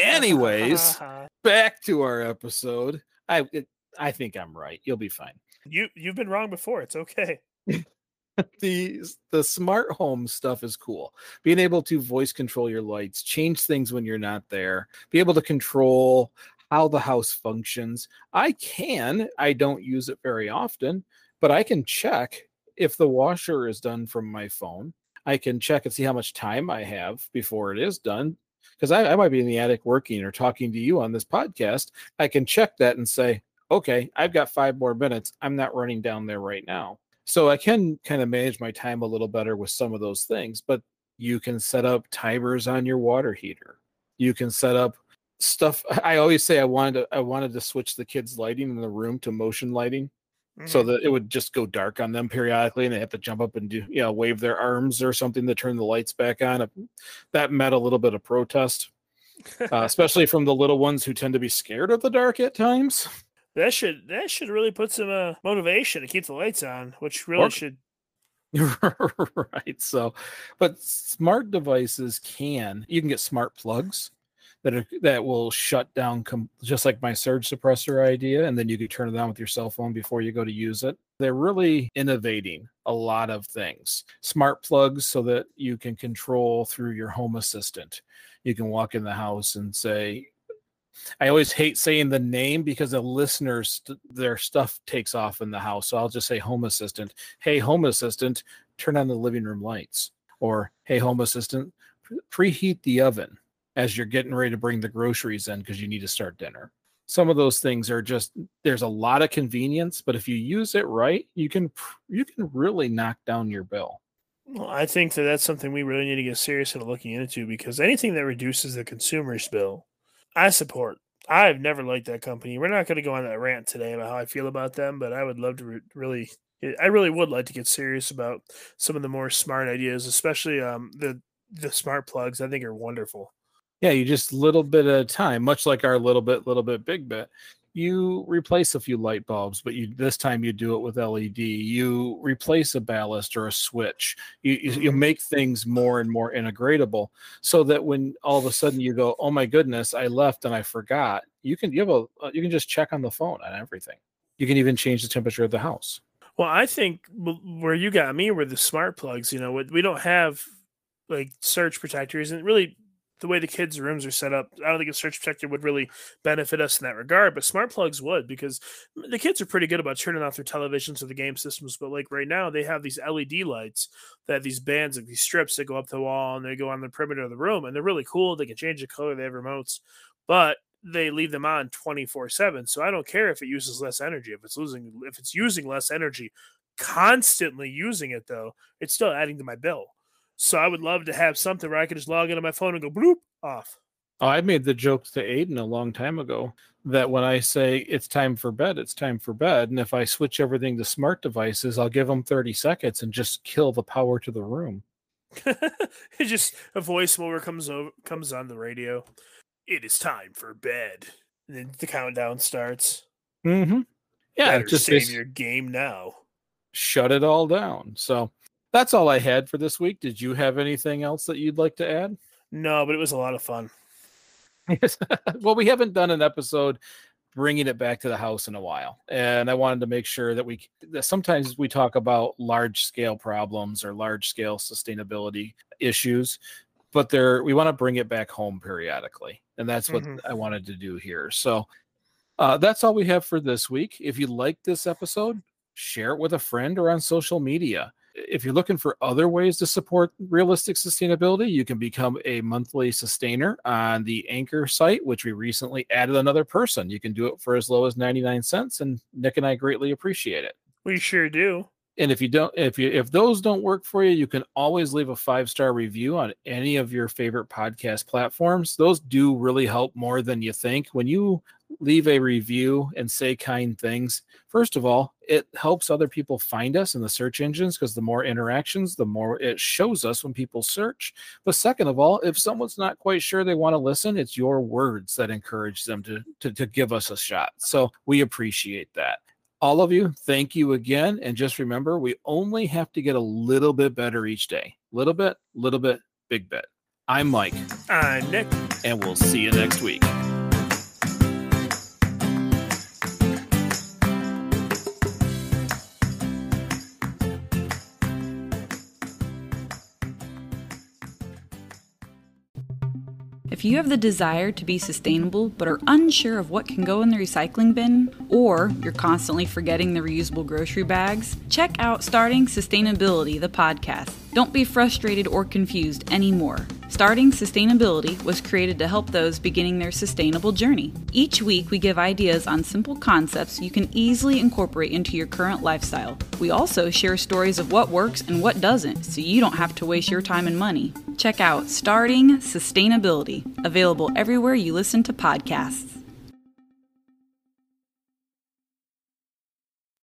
Anyways back to our episode i it, i think i'm right you'll be fine you you've been wrong before. It's okay. the the smart home stuff is cool. Being able to voice control your lights, change things when you're not there, be able to control how the house functions. I can, I don't use it very often, but I can check if the washer is done from my phone. I can check and see how much time I have before it is done. Because I, I might be in the attic working or talking to you on this podcast. I can check that and say, okay, I've got five more minutes. I'm not running down there right now. So I can kind of manage my time a little better with some of those things, but you can set up timers on your water heater. You can set up stuff. I always say I wanted to I wanted to switch the kids' lighting in the room to motion lighting so Mhm. that it would just go dark on them periodically and they have to jump up and do you know wave their arms or something to turn the lights back on. That met a little bit of protest. Uh, especially from the little ones who tend to be scared of the dark at times. that should that should really put some uh, motivation to keep the lights on, which really Or- should right. So, but smart devices can you can get smart plugs that are that will shut down com- just like my surge suppressor idea, and then you can turn it on with your cell phone before you go to use it. They're really innovating a lot of things. Smart plugs so that you can control through your home assistant. You can walk in the house and say, I always hate saying the name because the listeners their stuff takes off in the house. So I'll just say home assistant. Hey, home assistant, turn on the living room lights. Or hey, home assistant, preheat the oven. As you're getting ready to bring the groceries in because you need to start dinner. Some of those things are just there's a lot of convenience, but if you use it right, you can you can really knock down your bill. Well, I think that that's something we really need to get serious about looking into because anything that reduces the consumer's bill, I support. I've never liked that company. We're not going to go on that rant today about how I feel about them, but I would love to re- really, I really would like to get serious about some of the more smart ideas, especially um, the the smart plugs. I think are wonderful. Yeah, you just little bit at a time, much like our little bit, little bit, big bit you replace a few light bulbs, but you this time you do it with LED. You replace a ballast or a switch. You you, you mm-hmm. make things more and more integratable, so that when all of a sudden you go, "Oh my goodness, I left and I forgot," you can you have a uh, you can just check on the phone on everything. You can even change the temperature of the house. Well, I think where you got me were the smart plugs. You know, we don't have like surge protectors, and really the way the kids' rooms are set up, I don't think a surge protector would really benefit us in that regard. But smart plugs would because the kids are pretty good about turning off their televisions or the game systems. But like right now, they have these LED lights that these bands of these strips that go up the wall and they go on the perimeter of the room, and they're really cool. They can change the color. They have remotes, but they leave them on 24 7 so i don't care if it uses less energy if it's losing if it's using less energy constantly using it though it's still adding to my bill so I would love to have something where I could just log into my phone and go bloop off. Oh, I made the joke to Aiden a long time ago that when I say it's time for bed, it's time for bed. And if I switch everything to smart devices, I'll give them 30 seconds and just kill the power to the room. it just a voiceover comes over comes on the radio. It is time for bed. And then the countdown starts. Mm-hmm. Yeah, Better just save your game now. Shut it all down. So that's all I had for this week. Did you have anything else that you'd like to add? No, but it was a lot of fun. well, we haven't done an episode bringing it back to the house in a while, and I wanted to make sure that we that sometimes we talk about large scale problems or large scale sustainability issues, but there we want to bring it back home periodically, and that's what mm-hmm. I wanted to do here. So uh, that's all we have for this week. If you like this episode, share it with a friend or on social media if you're looking for other ways to support realistic sustainability, you can become a monthly sustainer on the Anchor site, which we recently added another person. You can do it for as low as 99 cents, and Nick and I greatly appreciate it. We sure do. And if you don't, if you if those don't work for you, you can always leave a five star review on any of your favorite podcast platforms. Those do really help more than you think. When you leave a review and say kind things, first of all, it helps other people find us in the search engines because the more interactions, the more it shows us when people search. But second of all, if someone's not quite sure they want to listen, it's your words that encourage them to, to, to give us a shot. So we appreciate that. All of you, thank you again. And just remember, we only have to get a little bit better each day. Little bit, little bit, big bit. I'm Mike. I'm Nick. And we'll see you next week. If you have the desire to be sustainable but are unsure of what can go in the recycling bin, or you're constantly forgetting the reusable grocery bags, check out Starting Sustainability, the podcast. Don't be frustrated or confused anymore. Starting Sustainability was created to help those beginning their sustainable journey. Each week, we give ideas on simple concepts you can easily incorporate into your current lifestyle. We also share stories of what works and what doesn't, so you don't have to waste your time and money. Check out Starting Sustainability, available everywhere you listen to podcasts.